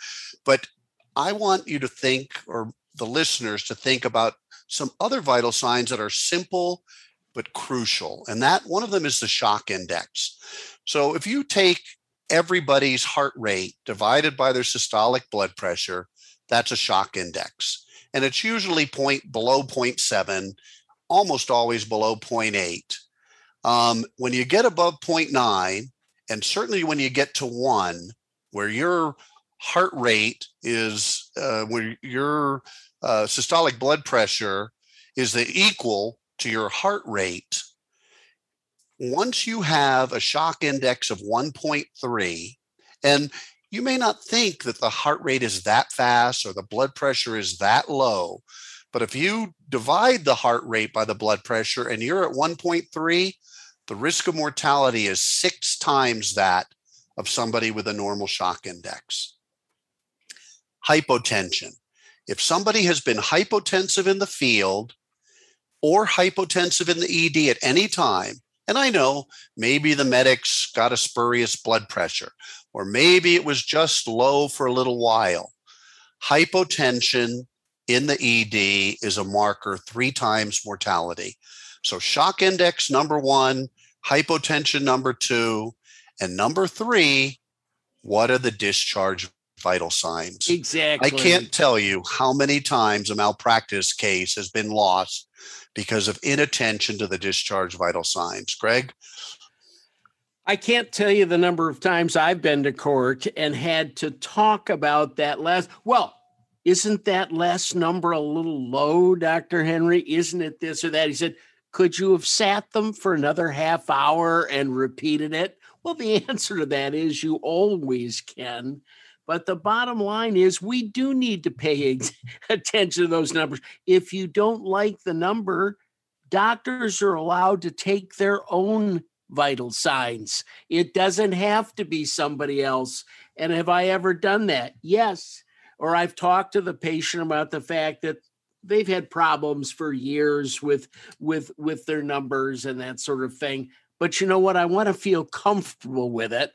But I want you to think, or the listeners to think about some other vital signs that are simple but crucial. And that one of them is the shock index. So if you take everybody's heart rate divided by their systolic blood pressure, that's a shock index. And it's usually point below 0.7, almost always below 0.8. Um, when you get above 0.9, and certainly when you get to one, where your heart rate is, uh, where your uh, systolic blood pressure is the equal to your heart rate, once you have a shock index of 1.3, and you may not think that the heart rate is that fast or the blood pressure is that low, but if you divide the heart rate by the blood pressure and you're at 1.3, the risk of mortality is six times that of somebody with a normal shock index. Hypotension. If somebody has been hypotensive in the field or hypotensive in the ED at any time, and I know maybe the medics got a spurious blood pressure, or maybe it was just low for a little while. Hypotension in the ED is a marker three times mortality. So, shock index number one, hypotension number two, and number three, what are the discharge vital signs? Exactly. I can't tell you how many times a malpractice case has been lost because of inattention to the discharge vital signs. Greg? I can't tell you the number of times I've been to court and had to talk about that last. Well, isn't that last number a little low, Dr. Henry? Isn't it this or that? He said, Could you have sat them for another half hour and repeated it? Well, the answer to that is you always can. But the bottom line is we do need to pay attention to those numbers. If you don't like the number, doctors are allowed to take their own vital signs. It doesn't have to be somebody else. And have I ever done that? Yes. Or I've talked to the patient about the fact that they've had problems for years with with with their numbers and that sort of thing. But you know what? I want to feel comfortable with it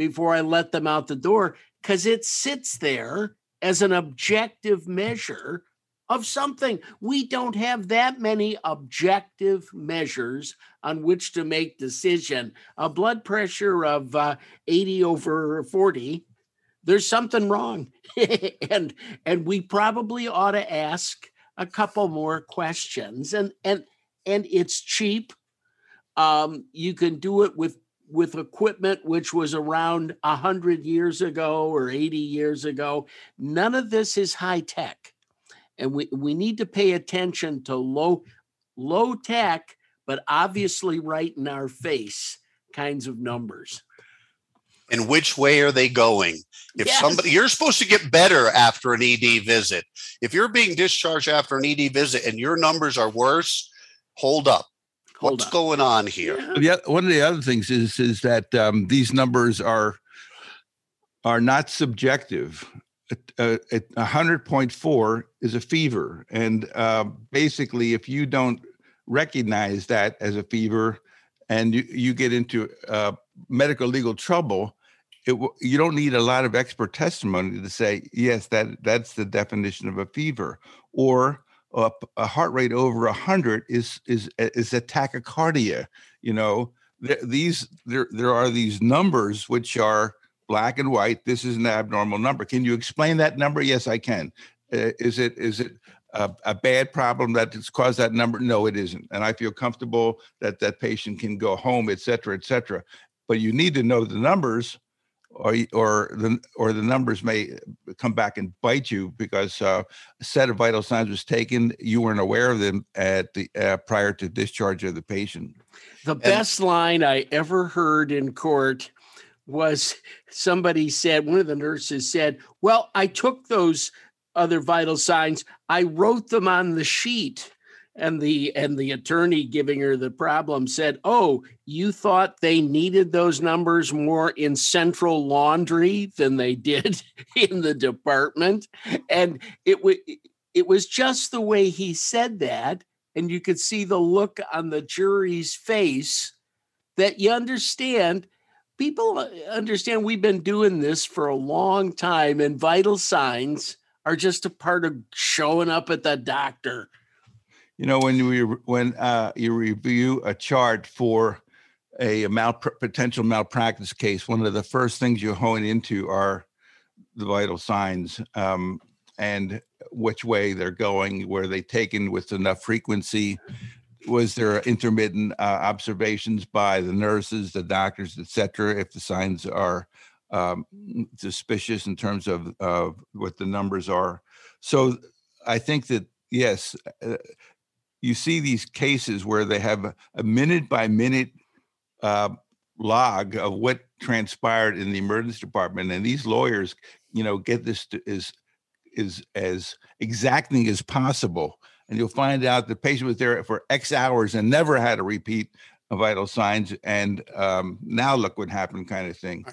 before I let them out the door because it sits there as an objective measure of something. We don't have that many objective measures on which to make decision. A blood pressure of uh, 80 over 40, there's something wrong. and and we probably ought to ask a couple more questions. And and and it's cheap. Um, you can do it with with equipment which was around 100 years ago or 80 years ago. None of this is high tech. And we, we need to pay attention to low, low tech, but obviously right in our face kinds of numbers. And which way are they going? If Yes. somebody, you're supposed to get better after an ED visit. If you're being discharged after an ED visit and your numbers are worse, hold up. Hold What's on. going on here? Yeah. one of the other things is is that um, these numbers are are not subjective. Uh, a hundred point four is a fever, and uh, basically, if you don't recognize that as a fever, and you, you get into uh, medical legal trouble, it, w- you don't need a lot of expert testimony to say yes, that that's the definition of a fever, or a, a heart rate over a hundred is is is a tachycardia. You know, there, these there there are these numbers which are black and white. This is an abnormal number. Can you explain that number? Yes, I can. Uh, is it is it a, a bad problem that has caused that number? No, it isn't. And I feel comfortable that that patient can go home, et cetera, et cetera. But you need to know the numbers or or the or the numbers may come back and bite you because uh, a set of vital signs was taken. You weren't aware of them at the uh, prior to discharge of the patient. The best line I ever heard in court was somebody said one of the nurses said, "Well, I took those other vital signs. I wrote them on the sheet." And the and the attorney giving her the problem said oh you thought they needed those numbers more in central laundry than they did in the department? And it was it was just the way he said that and you could see the look on the jury's face that you understand people uh, understand we've been doing this for a long time and vital signs are just a part of showing up at the doctor you know, when you when uh, you review a chart for a mal- potential malpractice case, one of the first things you hone into are the vital signs um, and which way they're going. Were they taken with enough frequency? Was there intermittent uh, observations by the nurses, the doctors, etc.? If the signs are um, suspicious in terms of uh, what the numbers are, so I think that yes, uh, you see these cases where they have a minute by minute uh, log of what transpired in the emergency department, and these lawyers, you know, get this to, is is as exacting as possible. And you'll find out the patient was there for X hours and never had a repeat of vital signs, and um, now look what happened, kind of thing.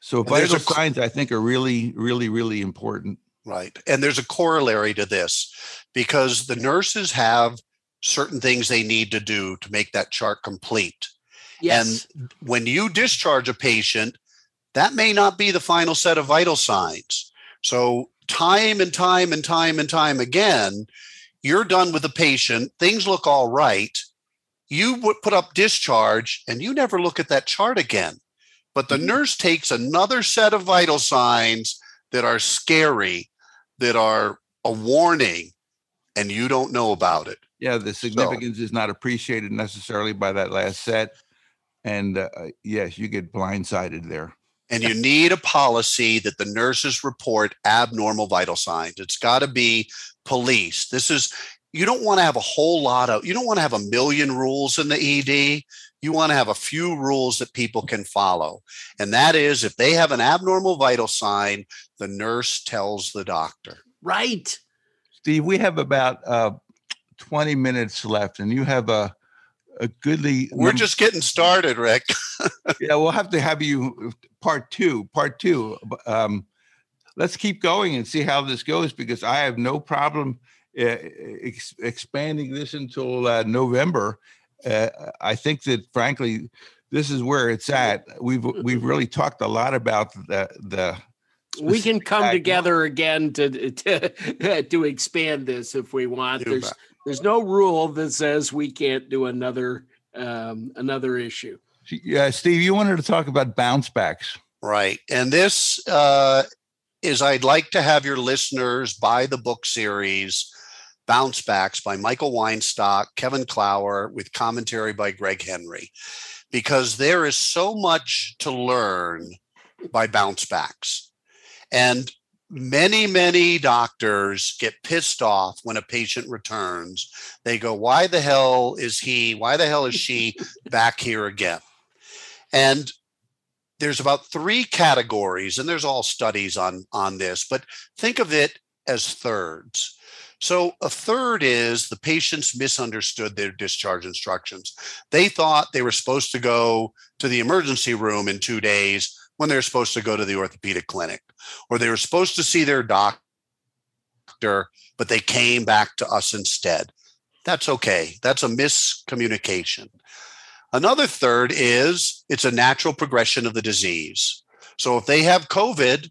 So vital signs, I think, are really, really, really important. Right. And there's a corollary to this because the nurses have certain things they need to do to make that chart complete. Yes. And when you discharge a patient, that may not be the final set of vital signs. So, time and time and time and time again, you're done with the patient, things look all right. You put up discharge and you never look at that chart again. But the mm-hmm. nurse takes another set of vital signs that are scary that are a warning and you don't know about it. Yeah, the significance so, is not appreciated necessarily by that last set. And uh, yes, you get blindsided there. And you need a policy that the nurses report abnormal vital signs. It's got to be police. This is, you don't want to have a whole lot of, you don't want to have a million rules in the ED. You want to have a few rules that people can follow. And that is if they have an abnormal vital sign, the nurse tells the doctor. Right. Steve, we have about uh, 20 minutes left, and you have a a goodly. We're number- just getting started, Rick. yeah, we'll have to have you part two. Part two. Um, let's keep going and see how this goes because I have no problem uh, ex- expanding this until uh, November. Uh, I think that, frankly, this is where it's at. We've we've really talked a lot about the the we can come together again to to to expand this if we want. There's there's no rule that says we can't do another um, another issue. Yeah, Steve, you wanted to talk about bounce backs, right? And this uh, is I'd like to have your listeners buy the book series. Bounce Backs by Michael Weinstock, Kevin Klauer, with commentary by Greg Henry, because there is so much to learn by bounce backs. And many, many doctors get pissed off when a patient returns. They go, Why the hell is he, why the hell is she back here again? And there's about three categories, and there's all studies on, on this, but think of it as thirds. So, a third is the patients misunderstood their discharge instructions. They thought they were supposed to go to the emergency room in two days when they're supposed to go to the orthopedic clinic or they were supposed to see their doctor, but they came back to us instead. That's okay. That's a miscommunication. Another third is it's a natural progression of the disease. So if they have COVID,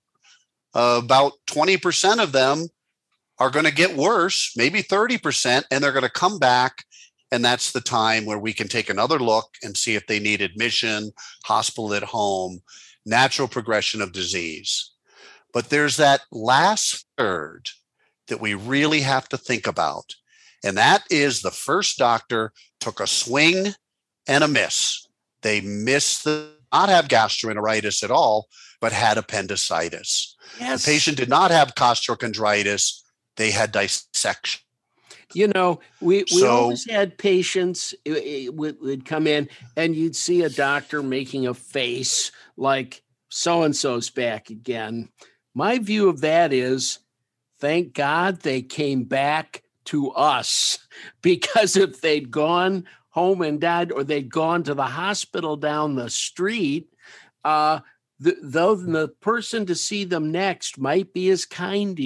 uh, about 20% of them are going to get worse, maybe 30%, and they're going to come back. And that's the time where we can take another look and see if they need admission, hospital at home, natural progression of disease. But there's that last third that we really have to think about. And that is the first doctor took a swing and a miss. They missed the not have gastroenteritis at all, but had appendicitis. Yes. The patient did not have costochondritis, they had dissection. You know, we, we So- always had patients would, would come in and you'd see a doctor making a face like so and so's back again. My view of that is thank God they came back to us because if they'd gone home and died or they'd gone to the hospital down the street, uh, the, though the person to see them next might be as kind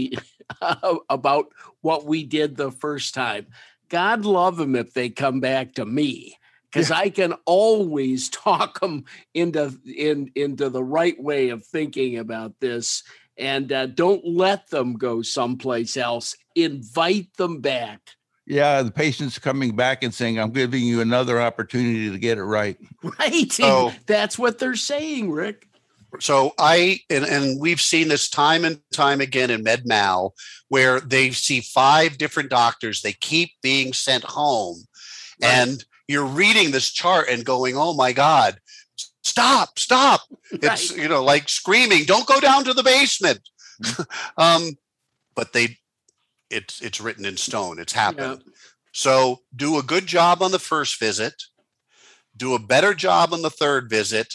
about what we did the first time. God love them if they come back to me because I can always talk them into in into the right way of thinking about this. And uh, don't let them go someplace else. Invite them back. Yeah, the patient's coming back and saying, I'm giving you another opportunity to get it right. Right? So- That's what they're saying, Rick. So I and, and we've seen this time and time again in MedMal where they see five different doctors. They keep being sent home. Right. And you're reading this chart and going, oh my God, stop, stop. It's Right. you know, like screaming, don't go down to the basement. um, but they it's it's written in stone. It's happened. So do a good job on the first visit, do a better job on the third visit,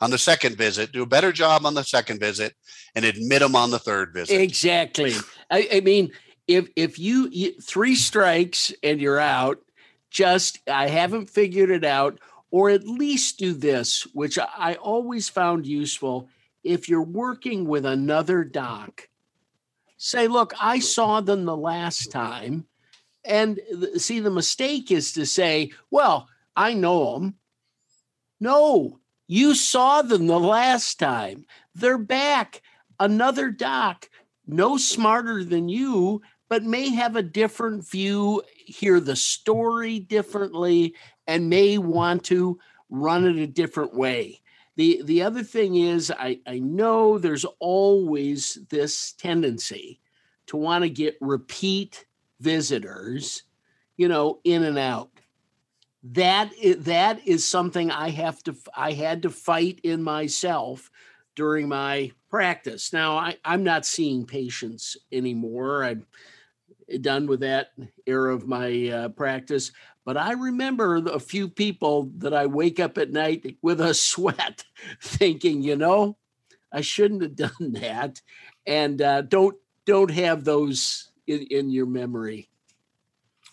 on the second visit, do a better job on the second visit, and admit them on the third visit. Exactly. I, I mean, if if you, you three strikes and you're out, just I haven't figured it out, or at least do this, which I, I always found useful. If you're working with another doc, say, look, I saw them the last time. And see, the mistake is to say, well, I know them. No, you saw them the last time. They're back. Another doc, no smarter than you, but may have a different view, hear the story differently, and may want to run it a different way. The, the other thing is, I, I know there's always this tendency to want to get repeat visitors, you know, in and out that is, that is something I have to I had to fight in myself during my practice. Now I, I'm not seeing patients anymore. I'm done with that era of my uh, practice. But I remember a few people that I wake up at night with a sweat, thinking, you know, I shouldn't have done that, and uh, don't don't have those in, in your memory.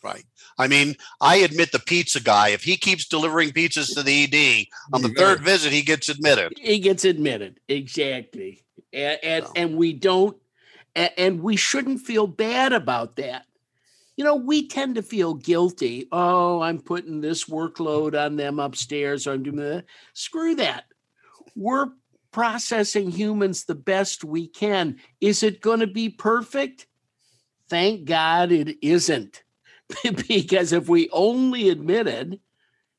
Right. I mean, I admit the pizza guy. If he keeps delivering pizzas to the ED on the third visit, he gets admitted. He gets admitted exactly, and and, No. and we don't, and, and we shouldn't feel bad about that. You know, we tend to feel guilty. Oh, I'm putting this workload on them upstairs, or I'm doing that. Screw that. We're processing humans the best we can. Is it going to be perfect? Thank God it isn't. because if we only admitted,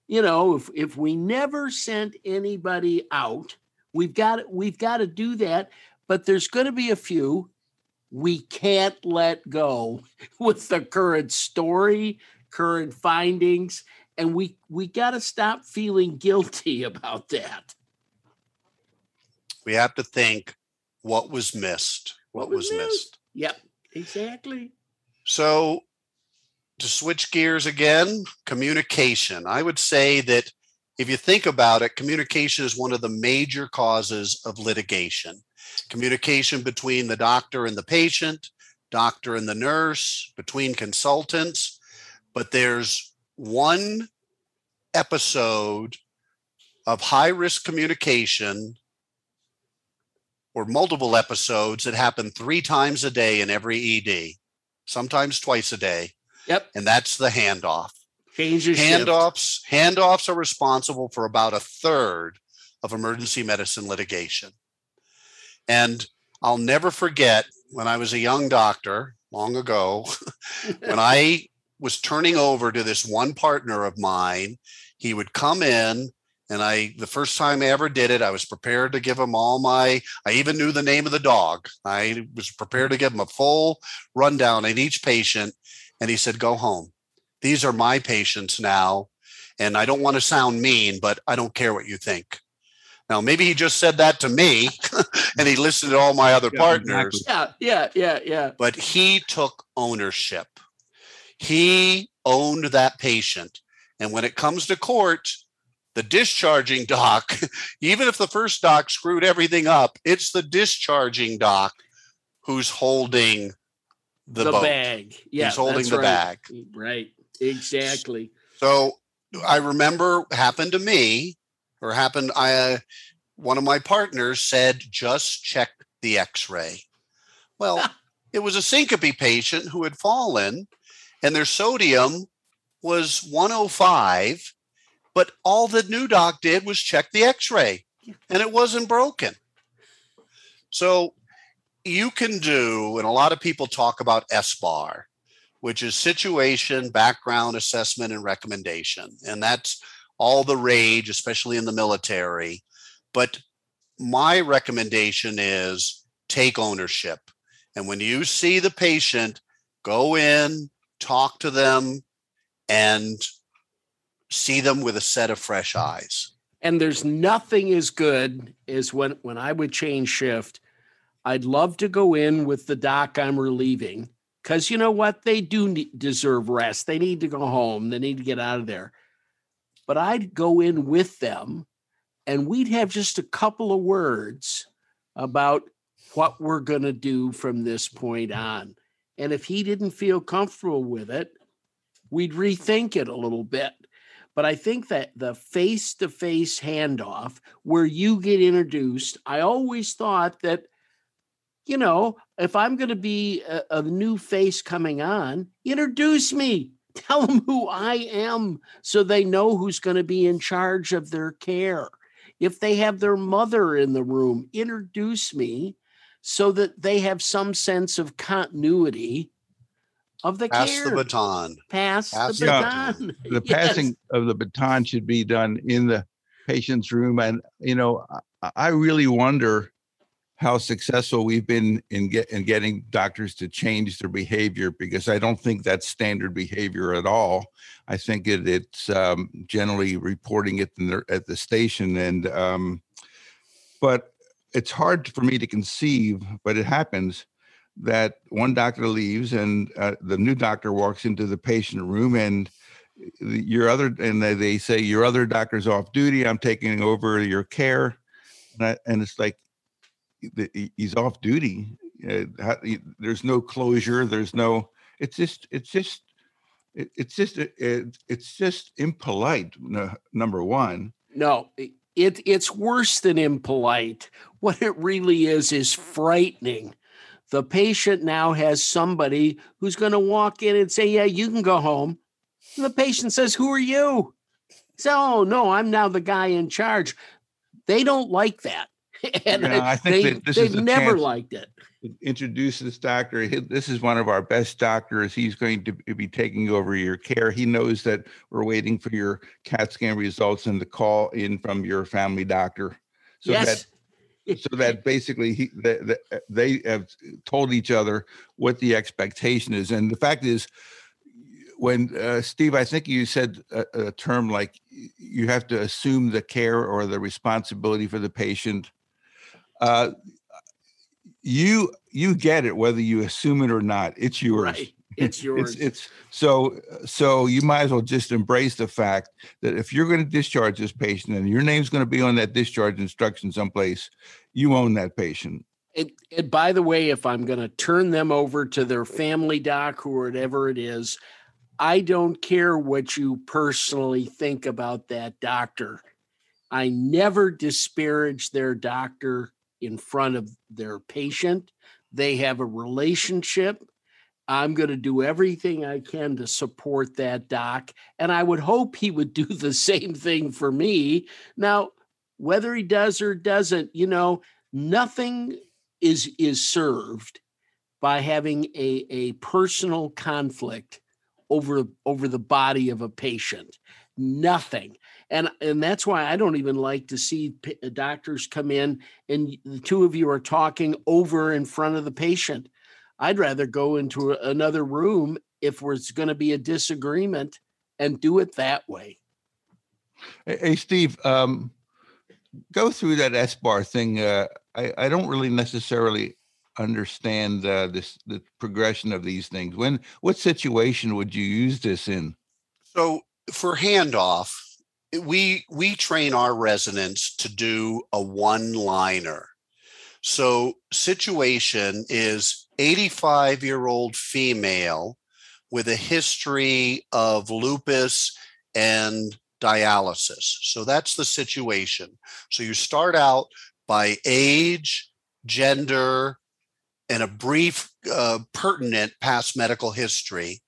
you know, if if we never sent anybody out, we've got we've got to do that. But there's going to be a few we can't let go with the current story, current findings, and we we got to stop feeling guilty about that. We have to think what was missed. What, was, missed. Yep, exactly. So, to switch gears again, communication. I would say that if you think about it, communication is one of the major causes of litigation. Communication between the doctor and the patient, doctor and the nurse, between consultants. But there's one episode of high risk communication or multiple episodes that happen three times a day in every ED, sometimes twice a day, Yep, and that's the handoff. change your shift. Handoffs, handoffs are responsible for about a third of emergency medicine litigation. And I'll never forget when I was a young doctor long ago, when I was turning over to this one partner of mine, he would come in and I the first time I ever did it, I was prepared to give him all my I even knew the name of the dog. I was prepared to give him a full rundown on each patient and he said go home. These are my patients now and I don't want to sound mean, but I don't care what you think. Now, maybe he just said that to me and he listened to all my other Yeah, partners, Yeah, yeah, yeah, yeah. but he took ownership. He owned that patient. And when it comes to court, the discharging doc, even if the first doc screwed everything up, it's the discharging doc who's holding the, The, bag. Yeah, He's holding the right. bag. Right. Exactly. So I remember happened to me, or happened. I uh, one of my partners said, "Just check the X-ray." Well, it was a syncope patient who had fallen, and their sodium was 105, but all the new doc did was check the X-ray, and it wasn't broken. So you can do, and a lot of people talk about SBAR, which is situation, background assessment, and recommendation. And that's all the rage, especially in the military. But my recommendation is take ownership. And when you see the patient, go in, talk to them, and see them with a set of fresh eyes. and there's nothing as good as when when I would change shift. I'd love to go in with the doc I'm relieving because you know what they do ne- deserve rest. They need to go home. They need to get out of there. But I'd go in with them, and we'd have just a couple of words about what we're going to do from this point on. And if he didn't feel comfortable with it, we'd rethink it a little bit. But I think that the face to face handoff where you get introduced, I always thought that, you know, if I'm going to be a, a new face coming on, introduce me. Tell them who I am so they know who's going to be in charge of their care. If they have their mother in the room, introduce me so that they have some sense of continuity of the Pass care. the baton. Pass, Pass the the baton. the Yes. passing of the baton should be done in the patient's room and you know I, I really wonder how successful we've been in get in getting doctors to change their behavior because i don't think that's standard behavior at all. I think it, it's um, generally reporting it at the station and um, but it's hard for me to conceive but it happens that one doctor leaves and uh, the new doctor walks into the patient room and your other and they, they say your other doctor's off duty. I'm taking over your care. And, I, and it's like he's off duty there's no closure there's no it's just it's just it's just it, it- it's just impolite number one No, it it's worse than impolite. What it really is is frightening. The patient now has somebody who's going to walk in and say, "Yeah, you can go home." And the patient says, "Who are you?" So, "Oh no, I'm now the guy in charge." They don't like that, and Yeah, I think they, that this they've never liked it. introduce this doctor. This is one of our best doctors. He's going to be taking over your care. He knows that we're waiting for your CAT scan results and the call in from your family doctor. So yes, that so that basically he that, that they have told each other what the expectation is. And the fact is, when uh, Steve, I think you said a, a term like you have to assume the care or the responsibility for the patient. Uh, you you get it whether you assume it or not. It's yours. right. It's yours. It's it's so so you might as well just embrace the fact that if you're going to discharge this patient and your name's going to be on that discharge instruction someplace, you own that patient. And, and by the way, if I'm going to turn them over to their family doc or whatever it is, I don't care what you personally think about that doctor. I never disparage their doctor in front of their patient. They have a relationship. I'm going to do everything I can to support that doc. And I would hope he would do the same thing for me. Now, whether he does or doesn't, you know, nothing is is served by having a, a personal conflict over over the body of a patient nothing and and that's why i don't even like to see p- doctors come in and the two of you are talking over in front of the patient i'd rather go into a- another room if there's going to be a disagreement and do it that way Hey, hey, Steve, um, go through that SBAR thing. Uh, I, I don't really necessarily understand uh, this the progression of these things. When what situation would you use this in? So for handoff, we we train our residents to do a one liner. So situation is 85 year old female with a history of lupus and dialysis. So that's the situation. So you start out by age, gender, and a brief, uh, pertinent past medical history.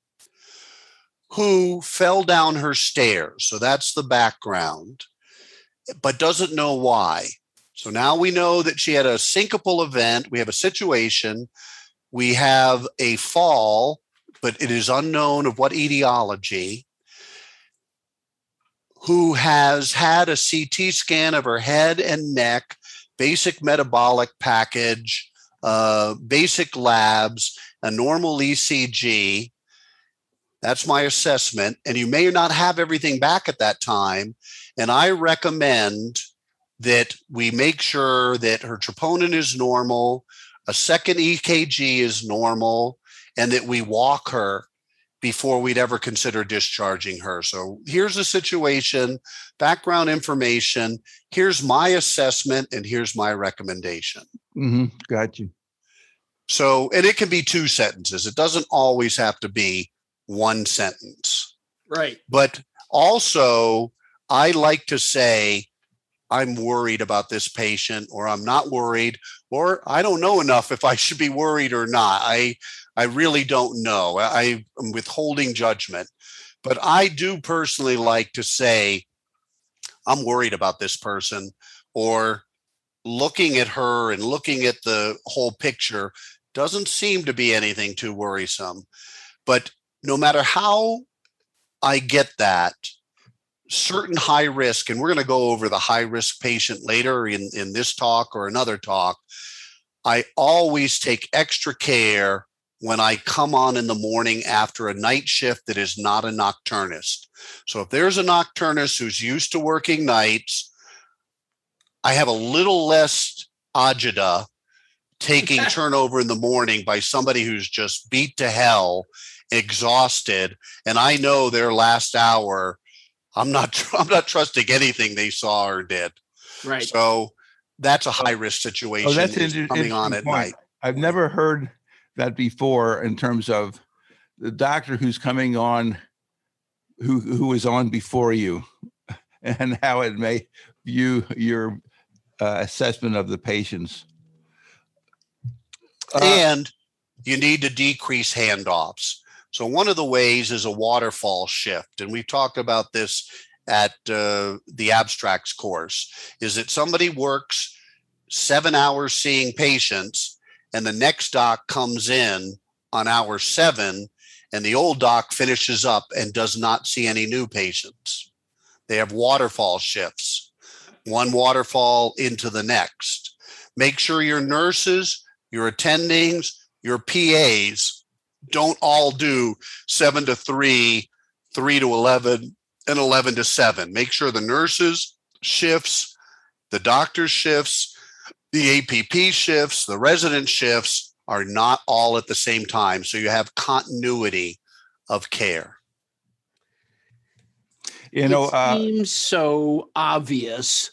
Who fell down her stairs. So that's the background, but doesn't know why. So now we know that she had a syncopal event. We have a situation. We have a fall, but it is unknown of what etiology who has had a CT scan of her head and neck, basic metabolic package, uh, basic labs, a normal ECG. That's my assessment. And you may not have everything back at that time. And I recommend that we make sure that her troponin is normal, a second EKG is normal, and that we walk her before we'd ever consider discharging her. So here's the situation, background information. Here's my assessment, and here's my recommendation. Mm-hmm. Got you. So, and it can be two sentences. It doesn't always have to be one sentence. Right. But also, I like to say, I'm worried about this patient, or I'm not worried, or I don't know enough if I should be worried or not. I I really don't know. I am withholding judgment. But I do personally like to say, I'm worried about this person, or looking at her and looking at the whole picture doesn't seem to be anything too worrisome. But no matter how I get that, certain high risk, and we're going to go over the high risk patient later in, in this talk or another talk, I always take extra care when I come on in the morning after a night shift that is not a nocturnist. So if there's a nocturnist who's used to working nights, I have a little less agita taking turnover in the morning by somebody who's just beat to hell, exhausted, and I know their last hour. I'm not. I'm not trusting anything they saw or did. Right. So that's a high risk situation. Oh, that's is an coming on at point. night. I've never heard that before in terms of the doctor who's coming on, who who was on before you, and how it may view your uh, assessment of the patients. Uh, and you need to decrease handoffs. So one of the ways is a waterfall shift, and we've talked about this at uh, the abstracts course. Is that somebody works seven hours seeing patients, and the next doc comes in on hour seven, and the old doc finishes up and does not see any new patients. They have waterfall shifts, one waterfall into the next. Make sure your nurses, your attendings, your PAs don't all do seven to three, three to 11, and 11 to seven. Make sure the nurses shifts, the doctor's shifts, the APP shifts, the resident shifts are not all at the same time. So you have continuity of care. you know, it uh, seems so obvious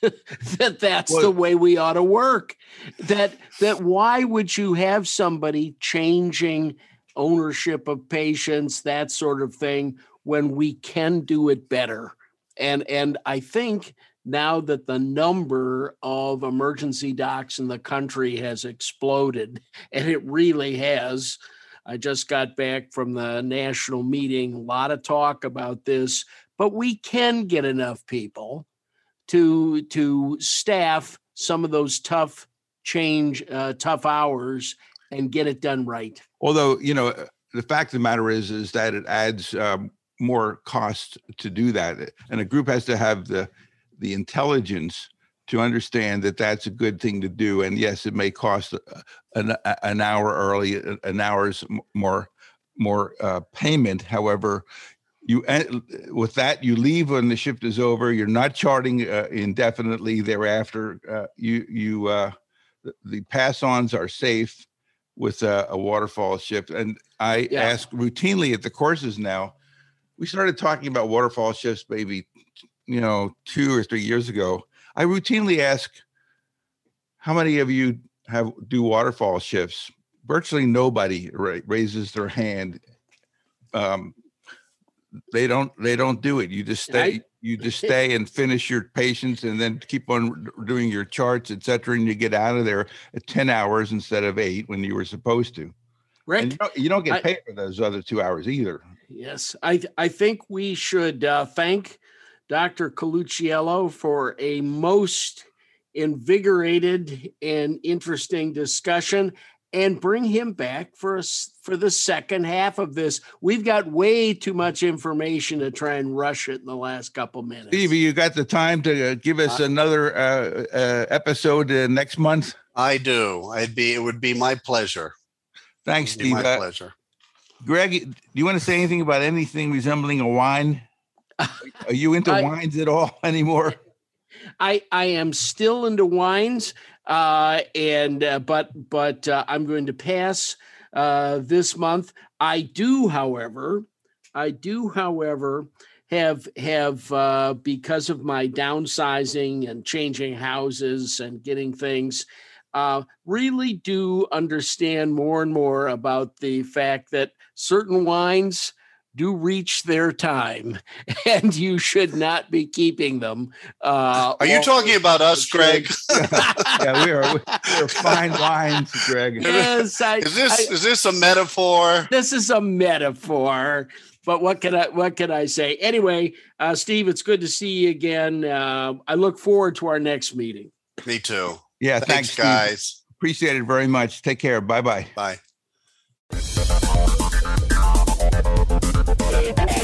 that that's Well- the way we ought to work. That that why would you have somebody changing ownership of patients, that sort of thing, when we can do it better? And and I think now that the number of emergency docs in the country has exploded, and it really has. I just got back from the national meeting, a lot of talk about this, but we can get enough people to to staff some of those tough change uh, tough hours and get it done right. Although you know uh, the fact of the matter is is that it adds um, more cost to do that. And a group has to have the the intelligence to understand that that's a good thing to do. And yes it may cost an, an hour early an hour's more more uh, payment. However you with that you leave when the shift is over. You're not charting uh, indefinitely thereafter. Uh, you you uh, the, pass-ons are safe with a, a waterfall shift, and I yeah. ask routinely at the courses now. We started talking about waterfall shifts maybe you know two or three years ago. I routinely ask, how many of you have do waterfall shifts? Virtually nobody ra- raises their hand. Um, they don't they don't do it. You just stay I, you just stay and finish your patients and then keep on doing your charts etc and you get out of there at 10 hours instead of eight when you were supposed to. Rick, and you don't, you don't get paid I, for those other two hours either. Yes i i think we should uh, thank dr colucciello for a most invigorated and interesting discussion and bring him back for us for the second half of this. We've got way too much information to try and rush it in the last couple minutes. Stevie, you got the time to uh, give us uh, another uh, uh, episode uh, next month? I do. I'd be. It would be my pleasure. Thanks, Steve. My uh, pleasure. Greg, do you want to say anything about anything resembling a wine? Are you into I, wines at all anymore? I I am still into wines. Uh, and uh, but but uh, I'm going to pass uh, this month. I do, however, I do, however, have have uh, because of my downsizing and changing houses and getting things. Uh, really do understand more and more about the fact that certain wines do reach their time and you should not be keeping them. Uh, are you talking about us, Greg? yeah, we are. We're fine wines, Greg. Yes, I, is this I, is this a metaphor? This is a metaphor. But what can I what can I say? Anyway, uh, Steve, it's good to see you again. Uh, I look forward to our next meeting. Me too. Yeah, thanks, thanks guys. Appreciate it very much. Take care. Bye-bye. Bye. Hey.